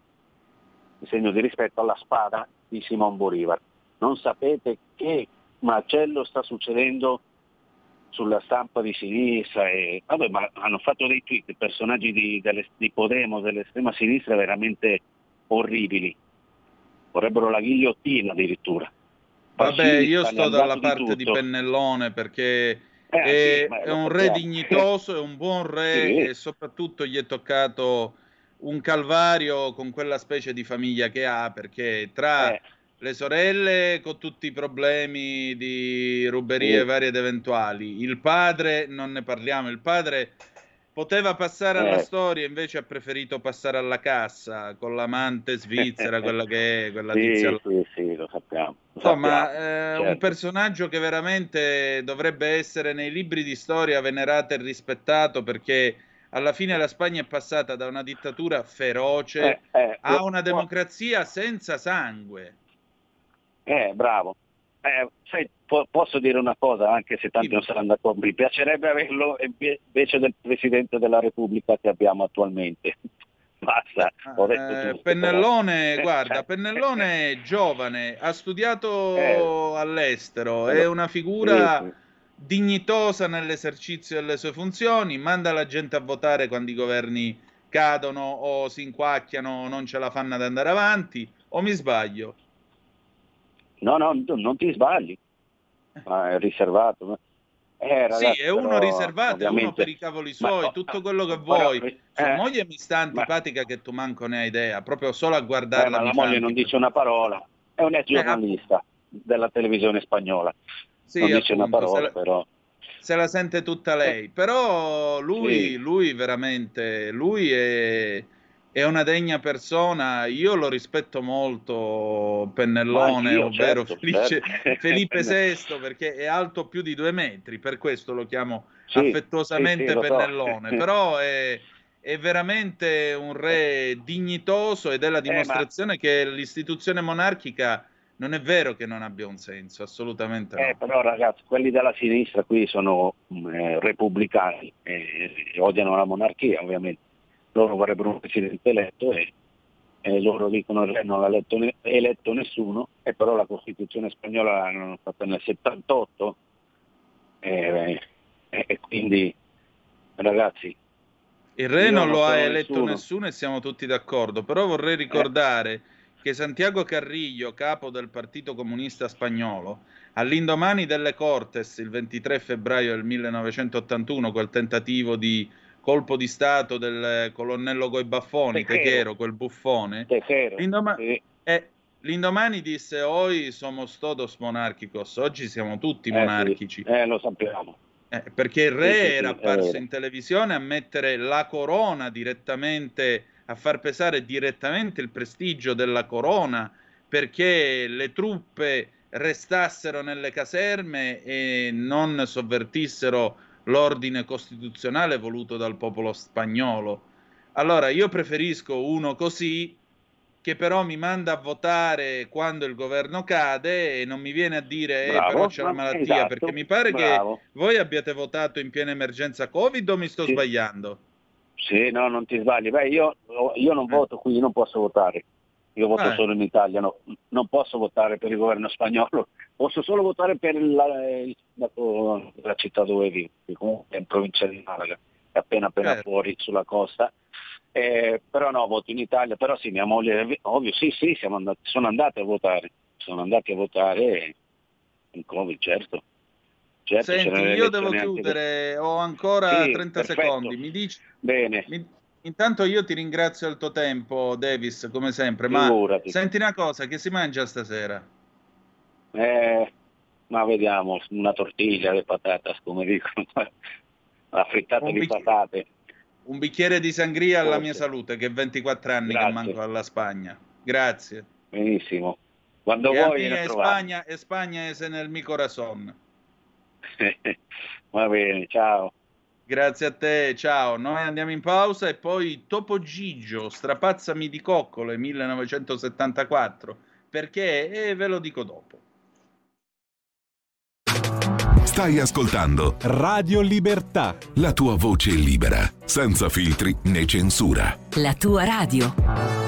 in segno di rispetto alla spada di Simon Bolivar. Non sapete che macello sta succedendo sulla stampa di sinistra e vabbè, ma hanno fatto dei tweet personaggi di, delle- di Podemos dell'estrema sinistra veramente orribili vorrebbero la ghigliottina addirittura Vabbè, io Fascista, sto dalla di parte di, tutto. Pennellone perché Eh, è, sì, è un re dignitoso, è un buon re Sì. e soprattutto gli è toccato un calvario con quella specie di famiglia che ha perché tra Eh. le sorelle con tutti i problemi di ruberie Sì. varie ed eventuali, il padre non ne parliamo, il padre poteva passare alla Eh. storia invece ha preferito passare alla cassa con l'amante svizzera, quella che è, quella sì, tizia sì, sì, lo sappiamo. lo Insomma, sappiamo, eh, un certo. personaggio che veramente dovrebbe essere nei libri di storia venerato e rispettato perché alla fine la Spagna è passata da una dittatura feroce Eh, eh, a una democrazia senza sangue. Eh, bravo. Eh, sai, po- posso dire una cosa, anche se tanti non saranno d'accordo, mi piacerebbe averlo invie- invece del Presidente della Repubblica che abbiamo attualmente. Basta, Eh, Pennellone, però. guarda, Eh, Pennellone è giovane, ha studiato Eh. all'estero, Eh, è una figura sì, sì. Dignitosa nell'esercizio delle sue funzioni, manda la gente a votare quando i governi cadono o si inquacchiano o non ce la fanno ad andare avanti, o mi sbaglio? No, no, non ti sbagli. Ma è riservato. Eh, ragazzi, sì, è uno però, riservato, è uno per i cavoli suoi, Ma- tutto quello che però- vuoi. Sua eh, moglie mi sta antipatica che tu manco ne hai idea, proprio solo a eh, guardarla. ma la moglie non dice una parola. È un ex Eh, giornalista della televisione spagnola. Sì, non dice una appunto, parola, se la- però. se la sente tutta lei. Però lui, Sì. lui veramente, lui è, è una degna persona. Io lo rispetto molto, Pennellone, anch'io, ovvero certo, Felice- certo. Felipe VI, perché è alto più di due metri, per questo lo chiamo Sì, affettuosamente sì, lo so. Pennellone. Però è, è veramente un re dignitoso ed è la Eh, ma- dimostrazione che l'istituzione monarchica non è vero che non abbia un senso, assolutamente no. Eh, però ragazzi, quelli della sinistra qui sono eh, repubblicani e odiano la monarchia ovviamente. Loro vorrebbero un presidente eletto e, e loro dicono che non l'ha eletto, ne- eletto nessuno e però la Costituzione spagnola l'hanno fatta nel 78 e, e- quindi ragazzi Il re non non lo ha eletto nessuno. nessuno. e siamo tutti d'accordo, però vorrei ricordare che Santiago Carrillo, capo del Partito Comunista Spagnolo, all'indomani delle Cortes, il 23 febbraio del 1981, quel tentativo di colpo di Stato del colonnello coi baffoni, Tejero. Techero, quel buffone, Tejero, l'indoma- sì. eh, l'indomani disse «Hoy somos todos monárquicos», oggi siamo tutti Eh, sì. monarchici. Eh, lo sappiamo. Eh, perché il re Sì, era apparso in televisione a mettere la corona direttamente, a far pesare direttamente il prestigio della corona perché le truppe restassero nelle caserme e non sovvertissero l'ordine costituzionale voluto dal popolo spagnolo. Allora io preferisco uno così che però mi manda a votare quando il governo cade e non mi viene a dire eh, Bravo, però c'è la ma- malattia, esatto, perché mi pare bravo. che voi abbiate votato in piena emergenza Covid o mi sto Sì. sbagliando? Sì, no, non ti sbagli. Beh, io, io non voto qui, io non posso votare. Io voto Eh. solo in Italia, no. non posso votare per il governo spagnolo, posso solo votare per la, della città dove vivo, che comunque è in provincia di Malaga, è appena appena Certo. fuori sulla costa. Eh, però no, voto in Italia, però sì, mia moglie, ovvio, sì, sì, siamo andati, sono andati a votare, sono andati a votare in Covid, certo. Certo, ce Senti, io devo l'elezione anche chiudere, ho ancora Sì, 30 perfetto. secondi. Mi dici... Bene. mi- Intanto io ti ringrazio al tuo tempo, Davis, come sempre. Ma Figurati. senti una cosa, che si mangia stasera? Eh, ma vediamo, una tortiglia di patatas, come dicono, la frittata Un di patate. Un bicchiere di sangria alla Forse. mia salute, che è 24 anni Grazie. che manco alla Spagna. Grazie. Benissimo. Quando e vuoi trovare. Spagna, e Spagna è nel mio corazon. Va bene, ciao. Grazie a te, ciao. Noi andiamo in pausa e poi Topo Gigio, strapazzami di coccole 1974. Perché? E ve lo dico dopo. Stai ascoltando Radio Libertà. la tua voce libera, senza filtri né censura. La tua radio.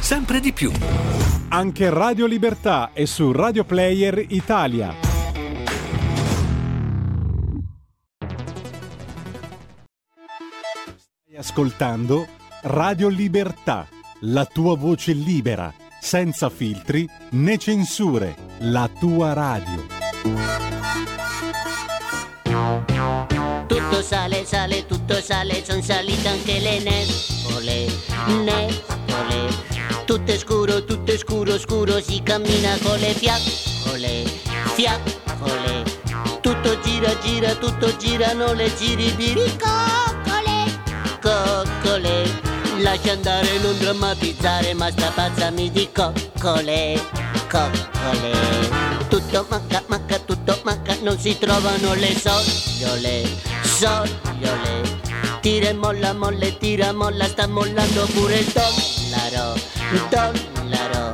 Sempre di più. Anche Radio Libertà è su Radio Player Italia. Stai ascoltando Radio Libertà, la tua voce libera, senza filtri né censure, la tua radio. Tutto sale, sale, tutto sale, son salite anche le nespole, nespole. Tutto è scuro, tutto è scuro, scuro, si cammina con le fiaccole, fiaccole. Tutto gira, gira, tutto girano le giribiri, coccole, coccole. Lascia andare, non drammatizzare, ma strapazzami di coccole, coccole. Tutto manca, manca, tutto manca, non si trovano le sogliole, sogliole. Tira e molla, molle, tira, molla, sta mollando pure il dollaro, dollaro.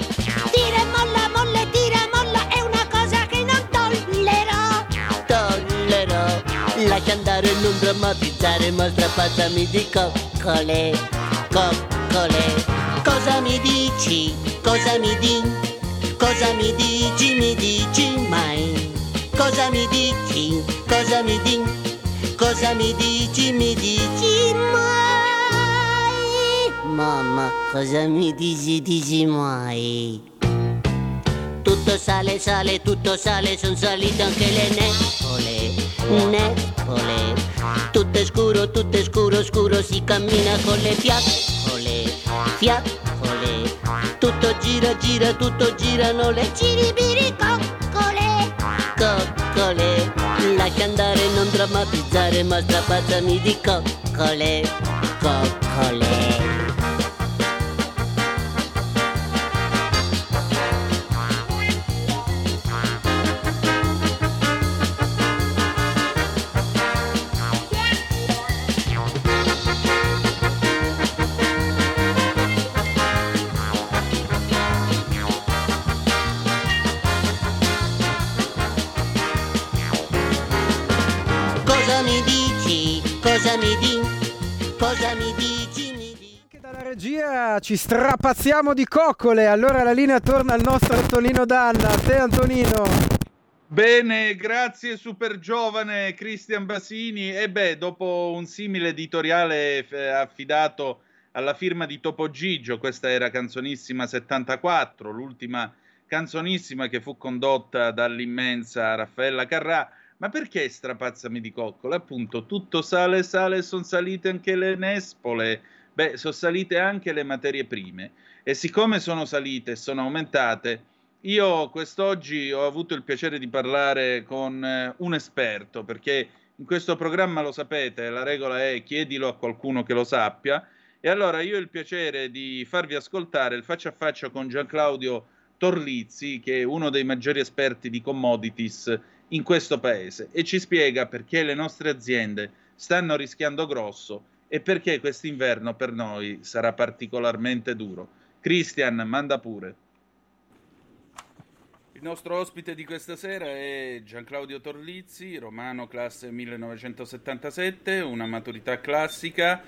Tira e molla, molle, tira, molla, è una cosa che non tollerò, tollerò. Lascia andare, non drammatizzare, ma strapazzami di coccole, coccole. Cosa mi dici? Cosa mi dici? Cosa mi dici, mi dici mai? Cosa mi dici? Cosa mi dici? Cosa mi dici, mi dici mai? Mamma, cosa mi dici, dici mai? Tutto sale, sale, tutto sale, sono salite anche le nespole, nespole. Tutto è scuro, tutto è scuro, scuro, si cammina con le fiaccole, fiaccole. Tutto gira, gira, tutto girano le ciribiri coccole, coccole. Drammatizzare, ma strapazzami di coccole, coccole. Cosa mi dici? Cosa mi dici? Cosa mi dici? Mi dici? Dalla regia ci strapazziamo di coccole. Allora la linea torna al nostro Antonino Danna. A te Antonino. Bene, grazie super giovane Cristian Basini. E beh, dopo un simile editoriale eh, affidato alla firma di Topo Gigio, questa era canzonissima 74, l'ultima canzonissima che fu condotta dall'immensa Raffaella Carrà. Ma perché strapazzami di coccole? Appunto, tutto sale, sale, sono salite anche le nespole. Beh, sono salite anche le materie prime. E siccome sono salite sono aumentate, io quest'oggi ho avuto il piacere di parlare con eh, un esperto, perché in questo programma lo sapete, la regola è chiedilo a qualcuno che lo sappia. E allora io ho il piacere di farvi ascoltare il faccia a faccia con Gianclaudio Torlizzi, che è uno dei maggiori esperti di commodities in questo paese e ci spiega perché le nostre aziende stanno rischiando grosso e perché quest'inverno per noi sarà particolarmente duro. Christian, manda pure. Il nostro ospite di questa sera è Gianclaudio Torlizzi, romano classe 1977, una maturità classica,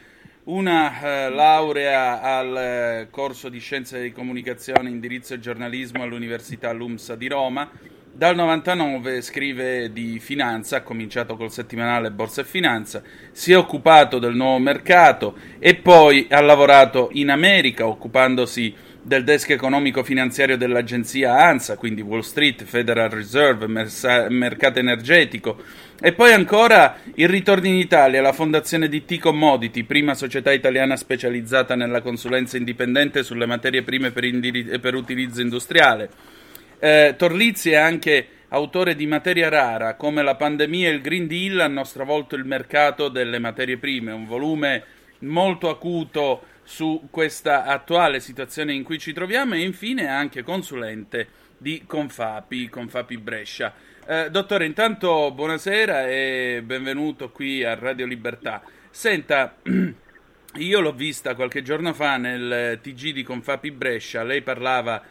una eh, laurea al eh, corso di Scienze di Comunicazione, Indirizzo e Giornalismo all'Università LUMSA di Roma. Dal 99 scrive di finanza, ha cominciato col settimanale Borsa e Finanza, si è occupato del nuovo mercato e poi ha lavorato in America occupandosi del desk economico finanziario dell'agenzia ANSA, quindi Wall Street, Federal Reserve, mersa- mercato energetico, e poi ancora il ritorno in Italia, la fondazione di T-Commodity, prima società italiana specializzata nella consulenza indipendente sulle materie prime per, indiri- per utilizzo industriale. Eh, Torlizzi è anche autore di Materia Rara, come la pandemia e il Green Deal hanno stravolto il mercato delle materie prime, un volume molto acuto su questa attuale situazione in cui ci troviamo e infine anche consulente di Confapi, Confapi Brescia. Eh, dottore, intanto buonasera e benvenuto qui a Radio Libertà. Senta, io l'ho vista qualche giorno fa nel TG di Confapi Brescia, lei parlava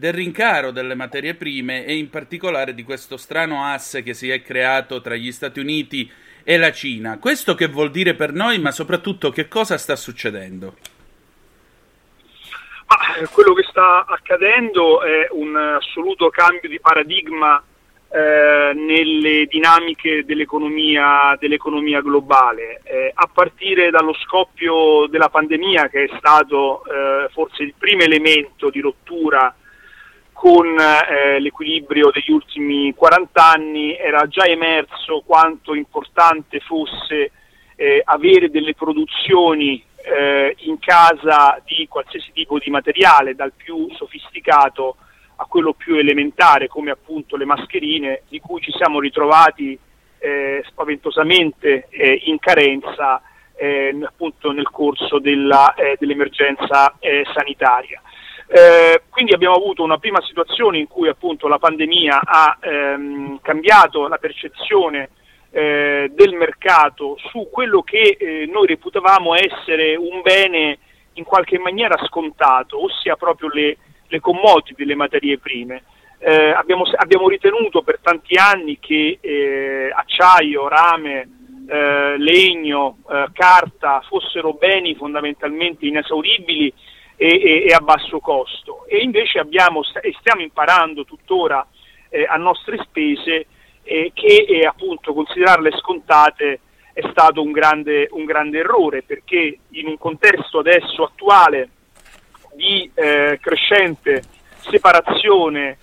del rincaro delle materie prime e in particolare di questo strano asse che si è creato tra gli Stati Uniti e la Cina. Questo che vuol dire per noi, ma soprattutto che cosa sta succedendo? Ma eh, quello che sta accadendo è un assoluto cambio di paradigma eh, nelle dinamiche dell'economia, dell'economia globale, eh, a partire dallo scoppio della pandemia che è stato eh, forse il primo elemento di rottura con eh, l'equilibrio degli ultimi 40 anni, era già emerso quanto importante fosse eh, avere delle produzioni eh, in casa di qualsiasi tipo di materiale, dal più sofisticato a quello più elementare, come appunto le mascherine, di cui ci siamo ritrovati eh, spaventosamente eh, in carenza eh, appunto nel corso della, dell'emergenza eh, quindi abbiamo avuto una prima situazione in cui appunto la pandemia ha ehm, cambiato la percezione eh, del mercato su quello che eh, noi reputavamo essere un bene in qualche maniera scontato, ossia proprio le, le commodity, le materie prime. Eh, abbiamo, abbiamo, ritenuto per tanti anni che eh, acciaio, rame, eh, legno, carta fossero beni fondamentalmente inesauribili e, e, a basso costo. E invece abbiamo e stiamo imparando tuttora a nostre spese eh, che eh, appunto considerarle scontate è stato un grande, un grande, errore perché in un contesto adesso attuale di eh, crescente separazione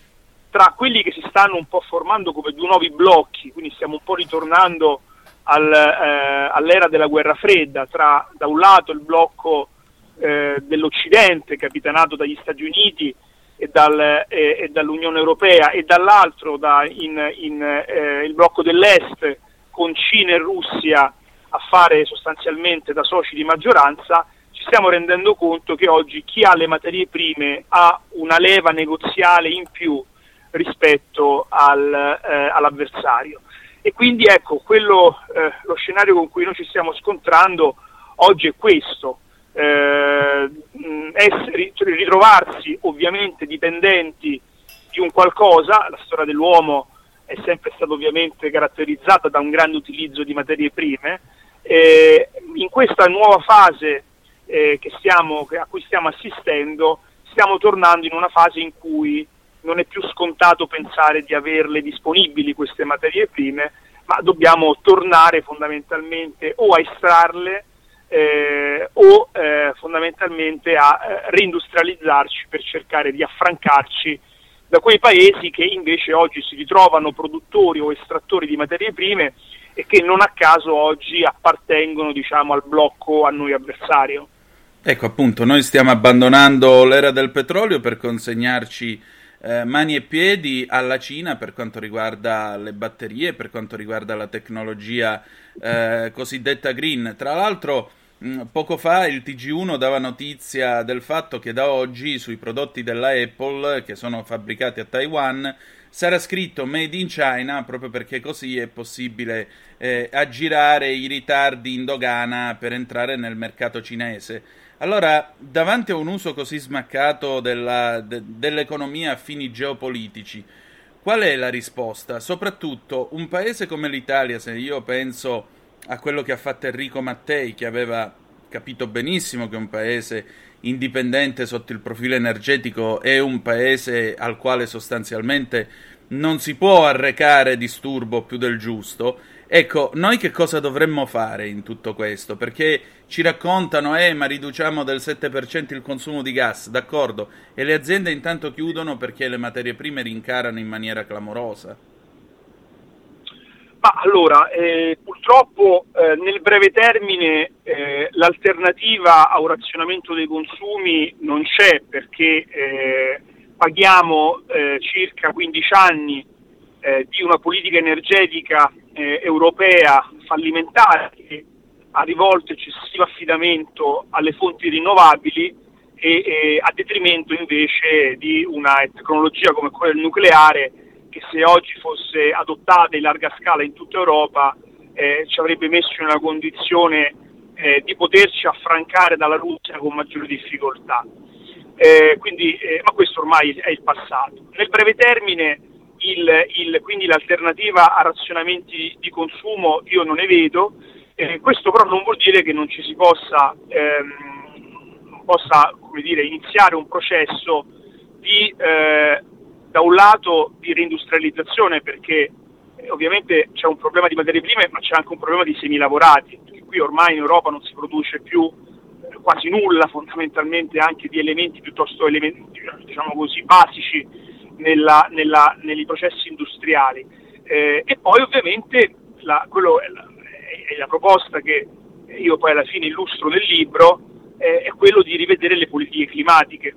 tra quelli che si stanno un po' formando come due nuovi blocchi, quindi stiamo un po' ritornando al, eh, all'era della guerra fredda, tra da un lato il blocco eh, dell'Occidente capitanato dagli Stati Uniti e, dal, e, e dall'Unione Europea e dall'altro da in, in, eh, il blocco dell'Est con Cina e Russia a fare sostanzialmente da soci di maggioranza, ci stiamo rendendo conto che oggi chi ha le materie prime ha una leva negoziale in più rispetto al, eh, all'avversario. E quindi ecco, quello, eh, lo scenario con cui noi ci stiamo scontrando oggi è questo, eh, essere, cioè, ritrovarsi ovviamente dipendenti di un qualcosa, la storia dell'uomo è sempre stata ovviamente caratterizzata da un grande utilizzo di materie prime, eh, in questa nuova fase eh, stiamo, a cui stiamo assistendo stiamo tornando in una fase in cui non è più scontato pensare di averle disponibili queste materie prime, ma dobbiamo tornare fondamentalmente o a estrarle eh, o eh, fondamentalmente a eh, reindustrializzarci per cercare di affrancarci da quei paesi che invece oggi si ritrovano produttori o estrattori di materie prime e che non a caso oggi appartengono diciamo, al blocco a noi avversario. Ecco appunto, noi stiamo abbandonando l'era del petrolio per consegnarci eh, mani e piedi alla Cina per quanto riguarda le batterie, per quanto riguarda la tecnologia eh, cosiddetta green. Tra l'altro, mh, poco fa il TG1 dava notizia del fatto che da oggi sui prodotti della Apple che sono fabbricati a Taiwan sarà scritto Made in China proprio perché così è possibile eh, aggirare i ritardi in dogana per entrare nel mercato cinese. Allora, davanti a un uso così smaccato della, de, dell'economia a fini geopolitici, qual è la risposta? Soprattutto un paese come l'Italia, se io penso a quello che ha fatto Enrico Mattei, che aveva capito benissimo che un paese indipendente sotto il profilo energetico è un paese al quale sostanzialmente non si può arrecare disturbo più del giusto. Ecco, noi che cosa dovremmo fare in tutto questo? Perché ci raccontano, eh, ma riduciamo del 7% il consumo di gas, d'accordo, e le aziende intanto chiudono perché le materie prime rincarano in maniera clamorosa. Ma allora, eh, purtroppo eh, nel breve termine eh, l'alternativa a un razionamento dei consumi non c'è perché eh, paghiamo eh, circa 15 anni eh, di una politica energetica europea fallimentare che ha rivolto eccessivo affidamento alle fonti rinnovabili e, e a detrimento invece di una tecnologia come quella del nucleare che se oggi fosse adottata in larga scala in tutta Europa eh, ci avrebbe messo in una condizione eh, di poterci affrancare dalla Russia con maggiori difficoltà. Eh, quindi, eh, ma questo ormai è il passato. Nel breve termine, il, il, quindi l'alternativa a razionamenti di consumo io non ne vedo, eh, questo però non vuol dire che non ci si possa, ehm, possa dire, iniziare un processo di eh, da un lato di reindustrializzazione perché eh, ovviamente c'è un problema di materie prime ma c'è anche un problema di semilavorati, qui ormai in Europa non si produce più eh, quasi nulla fondamentalmente anche di elementi piuttosto elementi, diciamo così, basici nella, nella, nei processi industriali. Eh, e poi ovviamente la, è la, è la, proposta che io poi alla fine illustro nel libro, eh, è quello di rivedere le politiche climatiche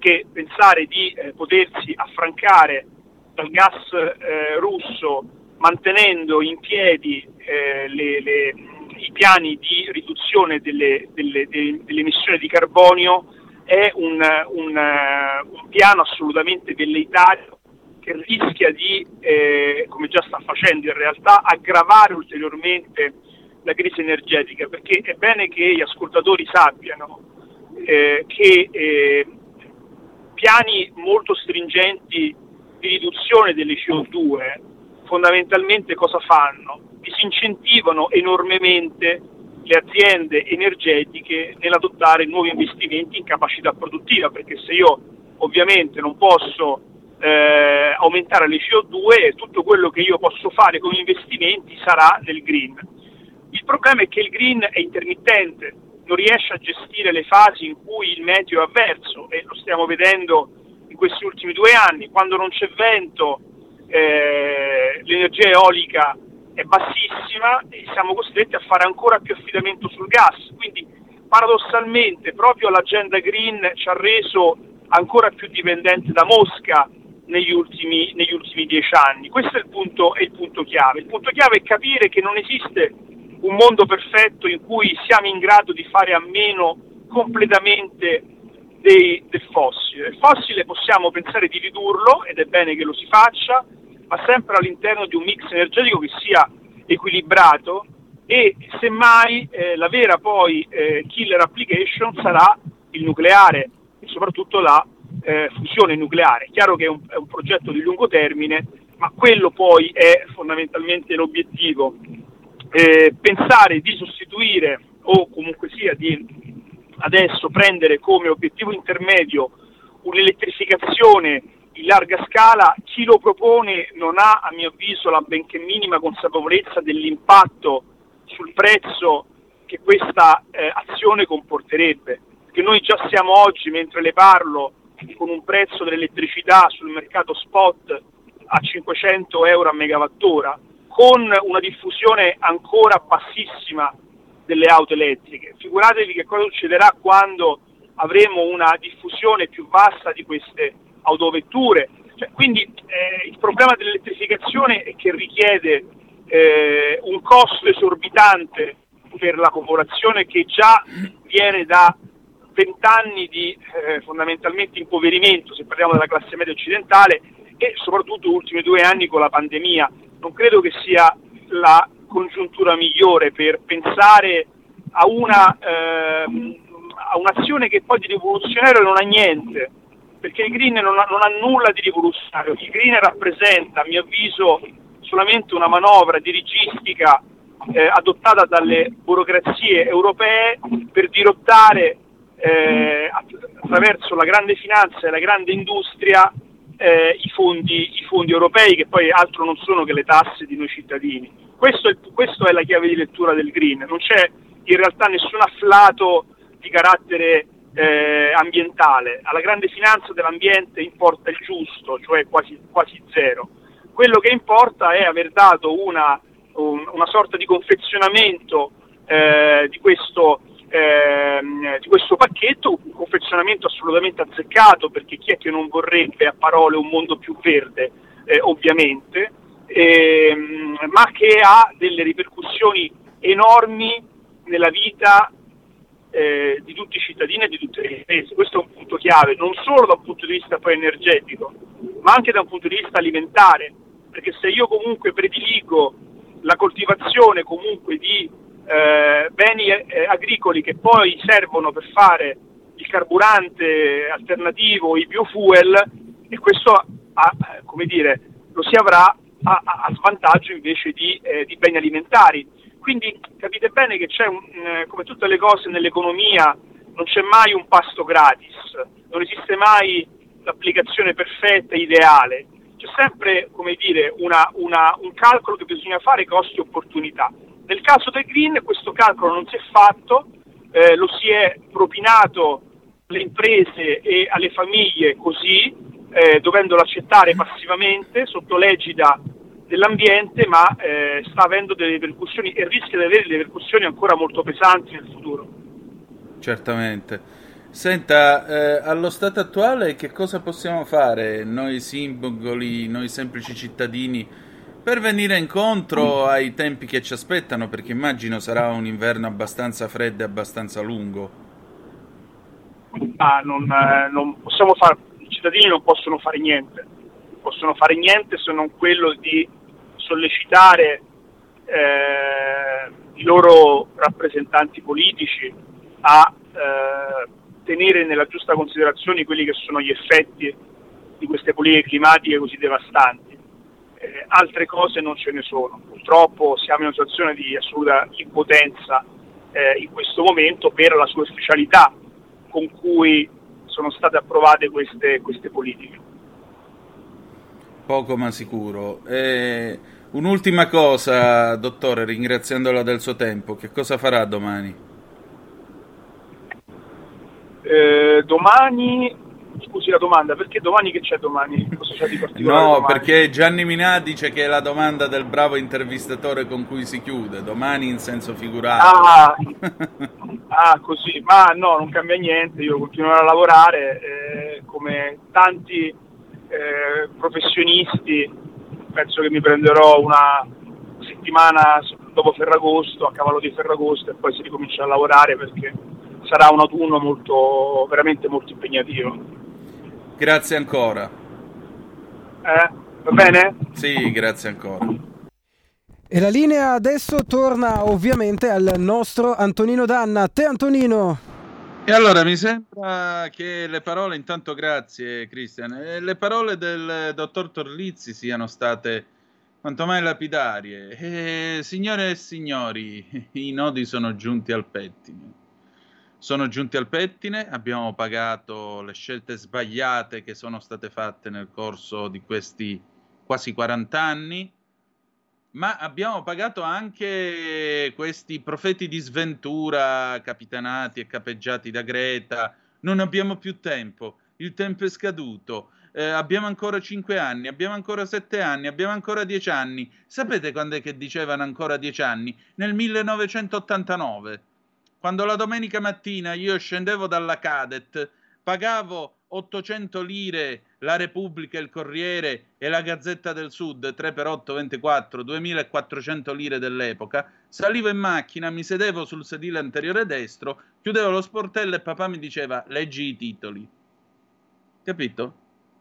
che pensare di eh, potersi affrancare dal gas eh, russo mantenendo in piedi eh, le, le, i piani di riduzione delle, delle, delle, emissioni di carbonio è un, un, un, piano assolutamente velleitario che rischia di, eh, come già sta facendo in realtà, aggravare ulteriormente la crisi energetica, perché è bene che gli ascoltatori sappiano eh, che eh, piani molto stringenti di riduzione delle CO2 fondamentalmente cosa fanno? Disincentivano enormemente le aziende energetiche nell'adottare nuovi investimenti in capacità produttiva, perché se io ovviamente non posso eh, aumentare le CO2, tutto quello che io posso fare con investimenti sarà nel green. Il problema è che il green è intermittente, non riesce a gestire le fasi in cui il meteo è avverso e lo stiamo vedendo in questi ultimi due anni, quando non c'è vento eh, l'energia eolica è bassissima e siamo costretti a fare ancora più affidamento sul gas, quindi paradossalmente proprio l'agenda green ci ha reso ancora più dipendenti da Mosca negli ultimi, negli ultimi dieci anni. Questo è il, punto, è il punto chiave. Il punto chiave è capire che non esiste un mondo perfetto in cui siamo in grado di fare a meno completamente dei, del fossile. Il fossile possiamo pensare di ridurlo ed è bene che lo si faccia, ma sempre all'interno di un mix energetico che sia equilibrato e semmai eh, la vera poi eh, killer application sarà il nucleare e soprattutto la eh, fusione nucleare. Chiaro che è un, è un progetto di lungo termine, ma quello poi è fondamentalmente l'obiettivo eh, pensare di sostituire o comunque sia di adesso prendere come obiettivo intermedio un'elettrificazione in larga scala, chi lo propone non ha a mio avviso la benché minima consapevolezza dell'impatto sul prezzo che questa eh, azione comporterebbe, perché noi già siamo oggi, mentre le parlo, con un prezzo dell'elettricità sul mercato spot a 500 euro a megawattora, con una diffusione ancora bassissima delle auto elettriche. Figuratevi che cosa succederà quando avremo una diffusione più vasta di queste autovetture. Cioè, quindi eh, il problema dell'elettrificazione è che richiede eh, un costo esorbitante per la popolazione che già viene da vent'anni di eh, fondamentalmente impoverimento, se parliamo della classe media occidentale, e soprattutto gli ultimi due anni con la pandemia non credo che sia la congiuntura migliore per pensare a, una, ehm, a un'azione che poi di rivoluzionario non ha niente, perché il green non ha, non ha nulla di rivoluzionario, il green rappresenta a mio avviso solamente una manovra dirigistica eh, adottata dalle burocrazie europee per dirottare eh, attraverso la grande finanza e la grande industria eh, i, fondi, i, fondi, europei che poi altro non sono che le tasse di noi cittadini. Questa è la chiave di lettura del green, non c'è in realtà nessun afflato di carattere eh, ambientale, alla grande finanza dell'ambiente importa il giusto, cioè quasi, quasi zero. Quello che importa è aver dato una, un, una sorta di confezionamento eh, di questo ehm, di questo pacchetto, un confezionamento assolutamente azzeccato perché chi è che non vorrebbe a parole un mondo più verde, eh, ovviamente, ehm, ma che ha delle ripercussioni enormi nella vita eh, di tutti i cittadini e di tutte le imprese. Questo è un punto chiave, non solo da un punto di vista poi energetico, ma anche da un punto di vista alimentare, perché se io comunque prediligo la coltivazione comunque di eh, beni eh, agricoli che poi servono per fare il carburante alternativo, i biofuel, e questo ha, come dire, lo si avrà a, a svantaggio invece di, eh, di, beni alimentari. Quindi capite bene che c'è, un, eh, come tutte le cose nell'economia, non c'è mai un pasto gratis, non esiste mai l'applicazione perfetta ideale, c'è sempre dire, una, una, un calcolo che bisogna fare costi-opportunità. Nel caso del green questo calcolo non si è fatto, eh, lo si è propinato alle imprese e alle famiglie così, eh, dovendolo accettare passivamente sotto l'egida dell'ambiente, ma eh, sta avendo delle ripercussioni e rischia di avere delle ripercussioni ancora molto pesanti nel futuro. Certamente. Senta, eh, allo stato attuale che cosa possiamo fare noi simboli, noi semplici cittadini? per venire incontro ai tempi che ci aspettano, perché immagino sarà un inverno abbastanza freddo e abbastanza lungo. Ah, non, eh, non possiamo fare, i cittadini non possono fare niente, possono fare niente se non quello di sollecitare eh, i loro rappresentanti politici a eh, tenere nella giusta considerazione quelli che sono gli effetti di queste politiche climatiche così devastanti eh, altre cose non ce ne sono. Purtroppo siamo in una situazione di assoluta impotenza eh, in questo momento per la superficialità con cui sono state approvate queste, queste politiche. Poco ma sicuro. Eh, un'ultima cosa, dottore, ringraziandola del suo tempo, che cosa farà domani? Eh, domani Scusi la domanda, perché domani che c'è domani? C'è? No, domani? perché Gianni Minà dice che è la domanda del bravo intervistatore con cui si chiude, domani in senso figurato. Ah, ah così, ma no, non cambia niente, io continuerò a lavorare eh, come tanti eh, professionisti, penso che mi prenderò una settimana dopo Ferragosto, a cavallo di Ferragosto e poi si ricomincia a lavorare perché sarà un autunno molto, veramente molto impegnativo. Grazie ancora. Eh, va bene? Sì, grazie ancora. E la linea adesso torna ovviamente al nostro Antonino Danna. A te Antonino. E allora mi sembra che le parole, intanto grazie Cristian, le parole del dottor Torlizzi siano state quanto mai lapidarie. E, signore e signori, i nodi sono giunti al pettine sono giunti al pettine, abbiamo pagato le scelte sbagliate che sono state fatte nel corso di questi quasi 40 anni, ma abbiamo pagato anche questi profeti di sventura capitanati e capeggiati da Greta. Non abbiamo più tempo, il tempo è scaduto. Eh, abbiamo ancora 5 anni, abbiamo ancora 7 anni, abbiamo ancora 10 anni. Sapete quando è che dicevano ancora 10 anni? Nel 1989 quando la domenica mattina io scendevo dalla Cadet, pagavo 800 lire la Repubblica, il Corriere e la Gazzetta del Sud, 3 per 8, 24, 2400 lire dell'epoca, salivo in macchina, mi sedevo sul sedile anteriore destro, chiudevo lo sportello e papà mi diceva leggi i titoli. Capito?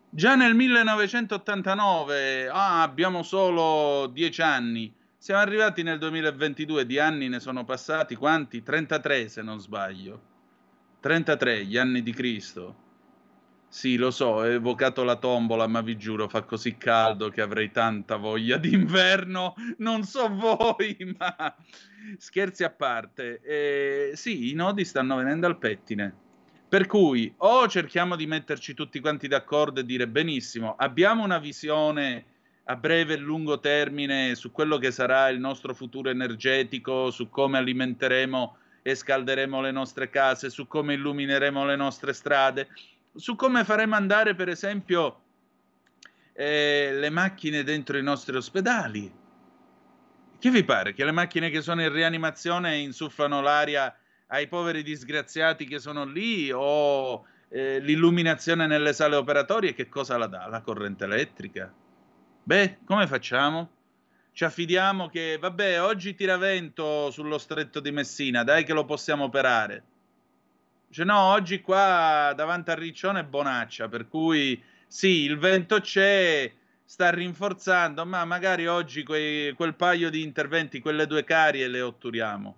Già nel 1989, ah, abbiamo solo 10 anni, siamo arrivati nel 2022, di anni ne sono passati quanti? 33 se non sbaglio. 33, gli anni di Cristo. Sì, lo so, ho evocato la tombola, ma vi giuro, fa così caldo che avrei tanta voglia d'inverno. Non so voi, ma scherzi a parte. Eh, sì, i nodi stanno venendo al pettine. Per cui o cerchiamo di metterci tutti quanti d'accordo e dire benissimo, abbiamo una visione a breve e lungo termine su quello che sarà il nostro futuro energetico, su come alimenteremo e scalderemo le nostre case, su come illumineremo le nostre strade, su come faremo andare, per esempio, eh, le macchine dentro i nostri ospedali. Che vi pare? Che le macchine che sono in rianimazione insufflano l'aria ai poveri disgraziati che sono lì o eh, l'illuminazione nelle sale operatorie che cosa la dà? La corrente elettrica? Beh, come facciamo? Ci affidiamo che, vabbè, oggi tira vento sullo stretto di Messina, dai che lo possiamo operare. Cioè, no, oggi qua davanti a Riccione è bonaccia, per cui sì, il vento c'è, sta rinforzando, ma magari oggi quei, quel paio di interventi, quelle due carie le otturiamo.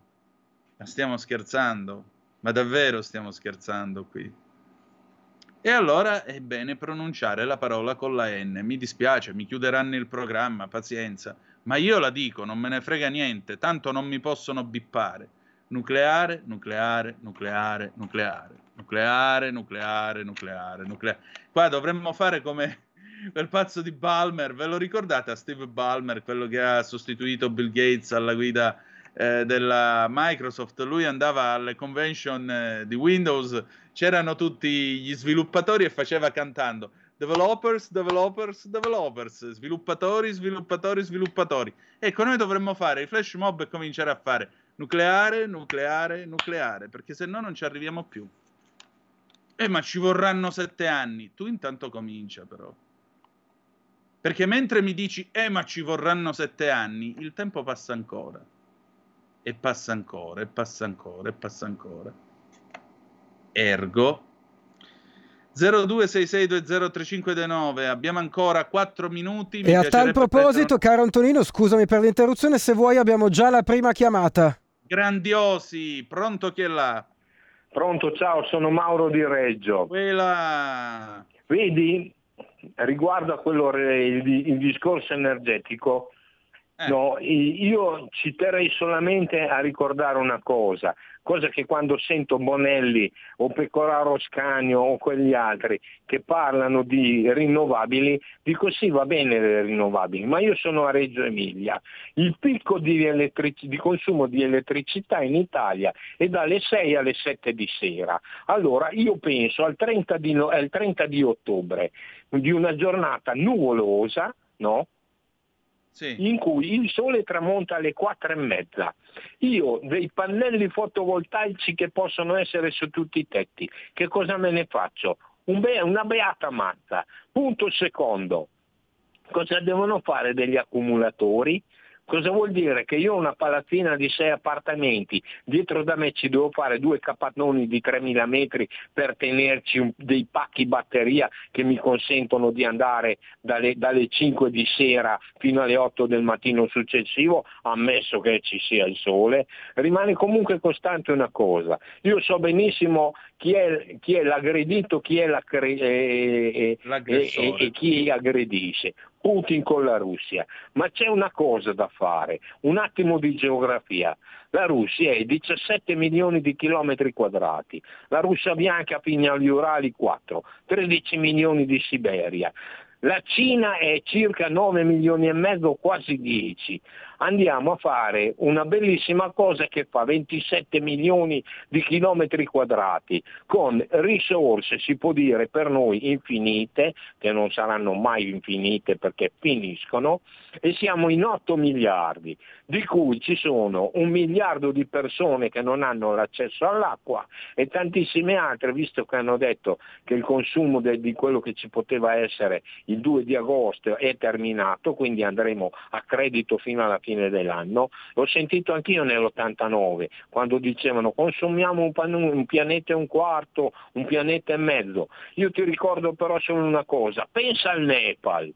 Ma stiamo scherzando? Ma davvero stiamo scherzando qui? E allora è bene pronunciare la parola con la N. Mi dispiace, mi chiuderanno il programma, pazienza. Ma io la dico, non me ne frega niente, tanto non mi possono bippare. Nucleare, nucleare, nucleare, nucleare, nucleare, nucleare, nucleare, nucleare. Qua dovremmo fare come quel pazzo di Balmer, ve lo ricordate a Steve Ballmer, quello che ha sostituito Bill Gates alla guida eh, della Microsoft, lui andava alle convention eh, di Windows, c'erano tutti gli sviluppatori e faceva cantando developers, developers, developers, sviluppatori, sviluppatori, sviluppatori. Ecco, noi dovremmo fare i flash mob e cominciare a fare nucleare, nucleare, nucleare, perché se no non ci arriviamo più. Eh, ma ci vorranno sette anni. Tu intanto comincia, però. Perché mentre mi dici, eh, ma ci vorranno sette anni, il tempo passa ancora. E passa ancora, e passa ancora, e passa ancora. Ergo, 0266203529, abbiamo ancora 4 minuti. E a tal proposito, caro Antonino, scusami per l'interruzione, se vuoi abbiamo già la prima chiamata. Grandiosi, pronto chi è là? Pronto, ciao, sono Mauro di Reggio. Quella... Vedi, riguardo a quello, il, il discorso energetico, Eh. no, io ci terrei solamente a ricordare una cosa, cosa che quando sento Bonelli o Pecoraro Scanio o quegli altri che parlano di rinnovabili, dico sì va bene le rinnovabili, ma io sono a Reggio Emilia, il picco di, elettrici- di consumo di elettricità in Italia è dalle 6 alle 7 di sera, allora io penso al 30 di, no- al 30 di ottobre di una giornata nuvolosa, no? In cui il sole tramonta alle quattro e mezza. Io dei pannelli fotovoltaici che possono essere su tutti i tetti, che cosa me ne faccio? Un be- una beata mazza. Punto secondo. Cosa devono fare degli accumulatori? Cosa vuol dire? Che io ho una palazzina di sei appartamenti, dietro da me ci devo fare due capannoni di 3000 metri per tenerci un- dei pacchi batteria che mi consentono di andare dalle, dalle 5 di sera fino alle 8 del mattino successivo, ammesso che ci sia il sole. Rimane comunque costante una cosa. Io so benissimo chi è, chi è l'aggredito, chi è l'aggre- e- e- L'aggressore. e- e chi aggredisce. Putin con la Russia. Ma c'è una cosa da fare, un attimo di geografia. La Russia è 17 milioni di chilometri quadrati, la Russia bianca fino agli Urali 4, 13 milioni di Siberia. La Cina è circa 9 milioni e mezzo, quasi 10. Andiamo a fare una bellissima cosa che fa 27 milioni di chilometri quadrati. Con risorse, si può dire per noi infinite, che non saranno mai infinite perché finiscono, e siamo in 8 miliardi, di cui ci sono un miliardo di persone che non hanno l'accesso all'acqua e tantissime altre, visto che hanno detto che il consumo de- di quello che ci poteva essere il 2 di agosto è terminato, quindi andremo a credito fino alla fine dell'anno. L'ho sentito anch'io nell'89, quando dicevano consumiamo un, pan- un pianeta e un quarto, un pianeta e mezzo. Io ti ricordo però solo una cosa, pensa al Nepal,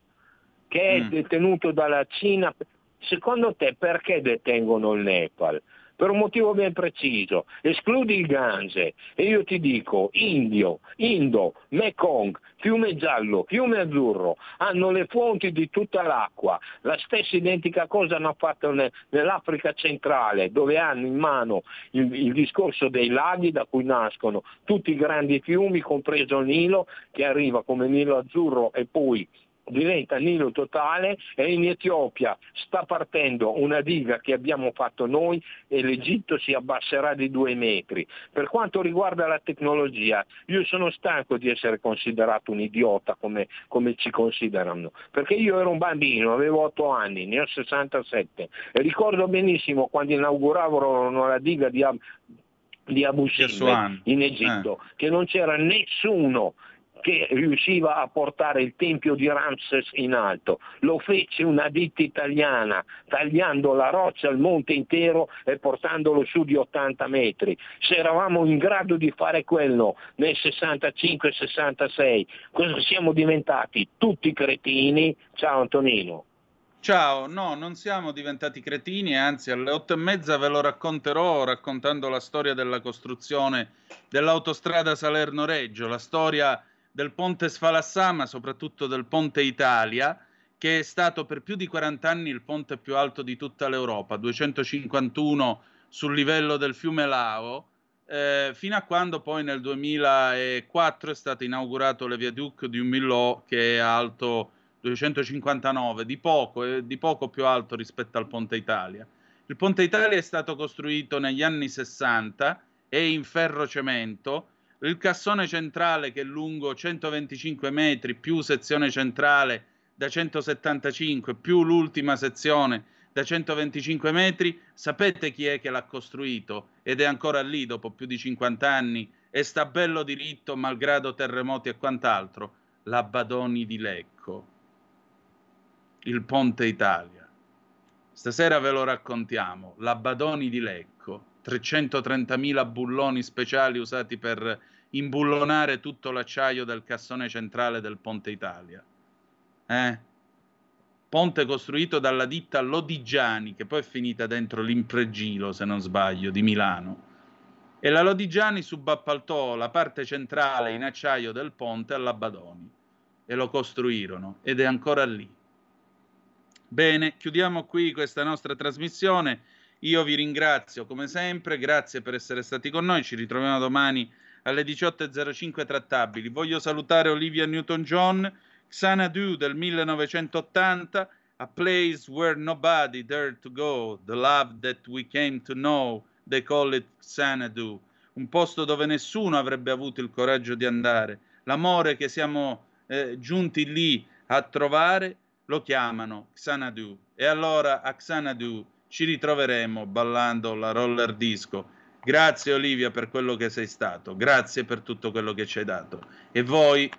che è detenuto dalla Cina. Secondo te perché detengono il Nepal? Per un motivo ben preciso. Escludi il Gange e io ti dico Indio, Indo, Mekong, Fiume Giallo, Fiume Azzurro, hanno le fonti di tutta l'acqua. La stessa identica cosa hanno fatto ne- nell'Africa centrale, dove hanno in mano il, il discorso dei laghi da cui nascono tutti i grandi fiumi, compreso il Nilo, che arriva come Nilo Azzurro e poi diventa Nilo totale e in Etiopia sta partendo una diga che abbiamo fatto noi e l'Egitto si abbasserà di due metri. Per quanto riguarda la tecnologia, io sono stanco di essere considerato un idiota come, come ci considerano, perché io ero un bambino, avevo 8 anni, ne ho 67 e ricordo benissimo quando inauguravano la diga di, Ab- di Abu Simbel in Egitto, che non c'era nessuno che riusciva a portare il tempio di Ramses in alto. Lo fece una ditta italiana, tagliando la roccia al monte intero e portandolo su di 80 metri. Se eravamo in grado di fare quello nel 65-66, cosa siamo diventati? Tutti cretini? Ciao Antonino. Ciao, no, non siamo diventati cretini, anzi alle otto e mezza ve lo racconterò raccontando la storia della costruzione dell'autostrada Salerno-Reggio, la storia del ponte Sfalassà, ma soprattutto del ponte Italia, che è stato per più di 40 anni il ponte più alto di tutta l'Europa, 251 sul livello del fiume Lao, eh, fino a quando poi nel 2004 è stato inaugurato le viaduc di Umillò che è alto 259, di poco, è di poco più alto rispetto al Ponte Italia. Il Ponte Italia è stato costruito negli anni 60, è in ferro cemento, il cassone centrale che è lungo 125 metri più sezione centrale da 175 più l'ultima sezione da 125 metri, sapete chi è che l'ha costruito ed è ancora lì dopo più di 50 anni e sta bello diritto malgrado terremoti e quant'altro? La Badoni di Lecco il Ponte Italia. Stasera ve lo raccontiamo. La Badoni di Lecco, 330.000 bulloni speciali usati per imbullonare tutto l'acciaio del cassone centrale del Ponte Italia. Eh? Ponte costruito dalla ditta Lodigiani, che poi è finita dentro l'Impregilo, se non sbaglio, di Milano. E la Lodigiani subappaltò la parte centrale in acciaio del ponte alla Badoni e lo costruirono ed è ancora lì. Bene, chiudiamo qui questa nostra trasmissione. Io vi ringrazio come sempre, grazie per essere stati con noi. Ci ritroviamo domani alle 18.05 trattabili. Voglio salutare Olivia Newton-John, Xanadu del 1980, A Place Where Nobody Dared to Go, The Love That We Came to Know, They Call It Xanadu, un posto dove nessuno avrebbe avuto il coraggio di andare, l'amore che siamo eh, giunti lì a trovare lo chiamano Xanadu e allora a Xanadu ci ritroveremo ballando la roller disco. Grazie Olivia per quello che sei stato, grazie per tutto quello che ci hai dato. E voi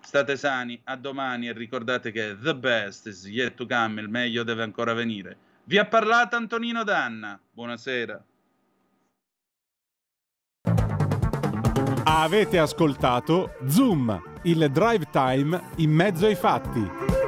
state sani, a domani e ricordate che the best is yet to come, il meglio deve ancora venire. Vi ha parlato Antonino Danna. Buonasera. Avete ascoltato Zoom, il drive time in mezzo ai fatti.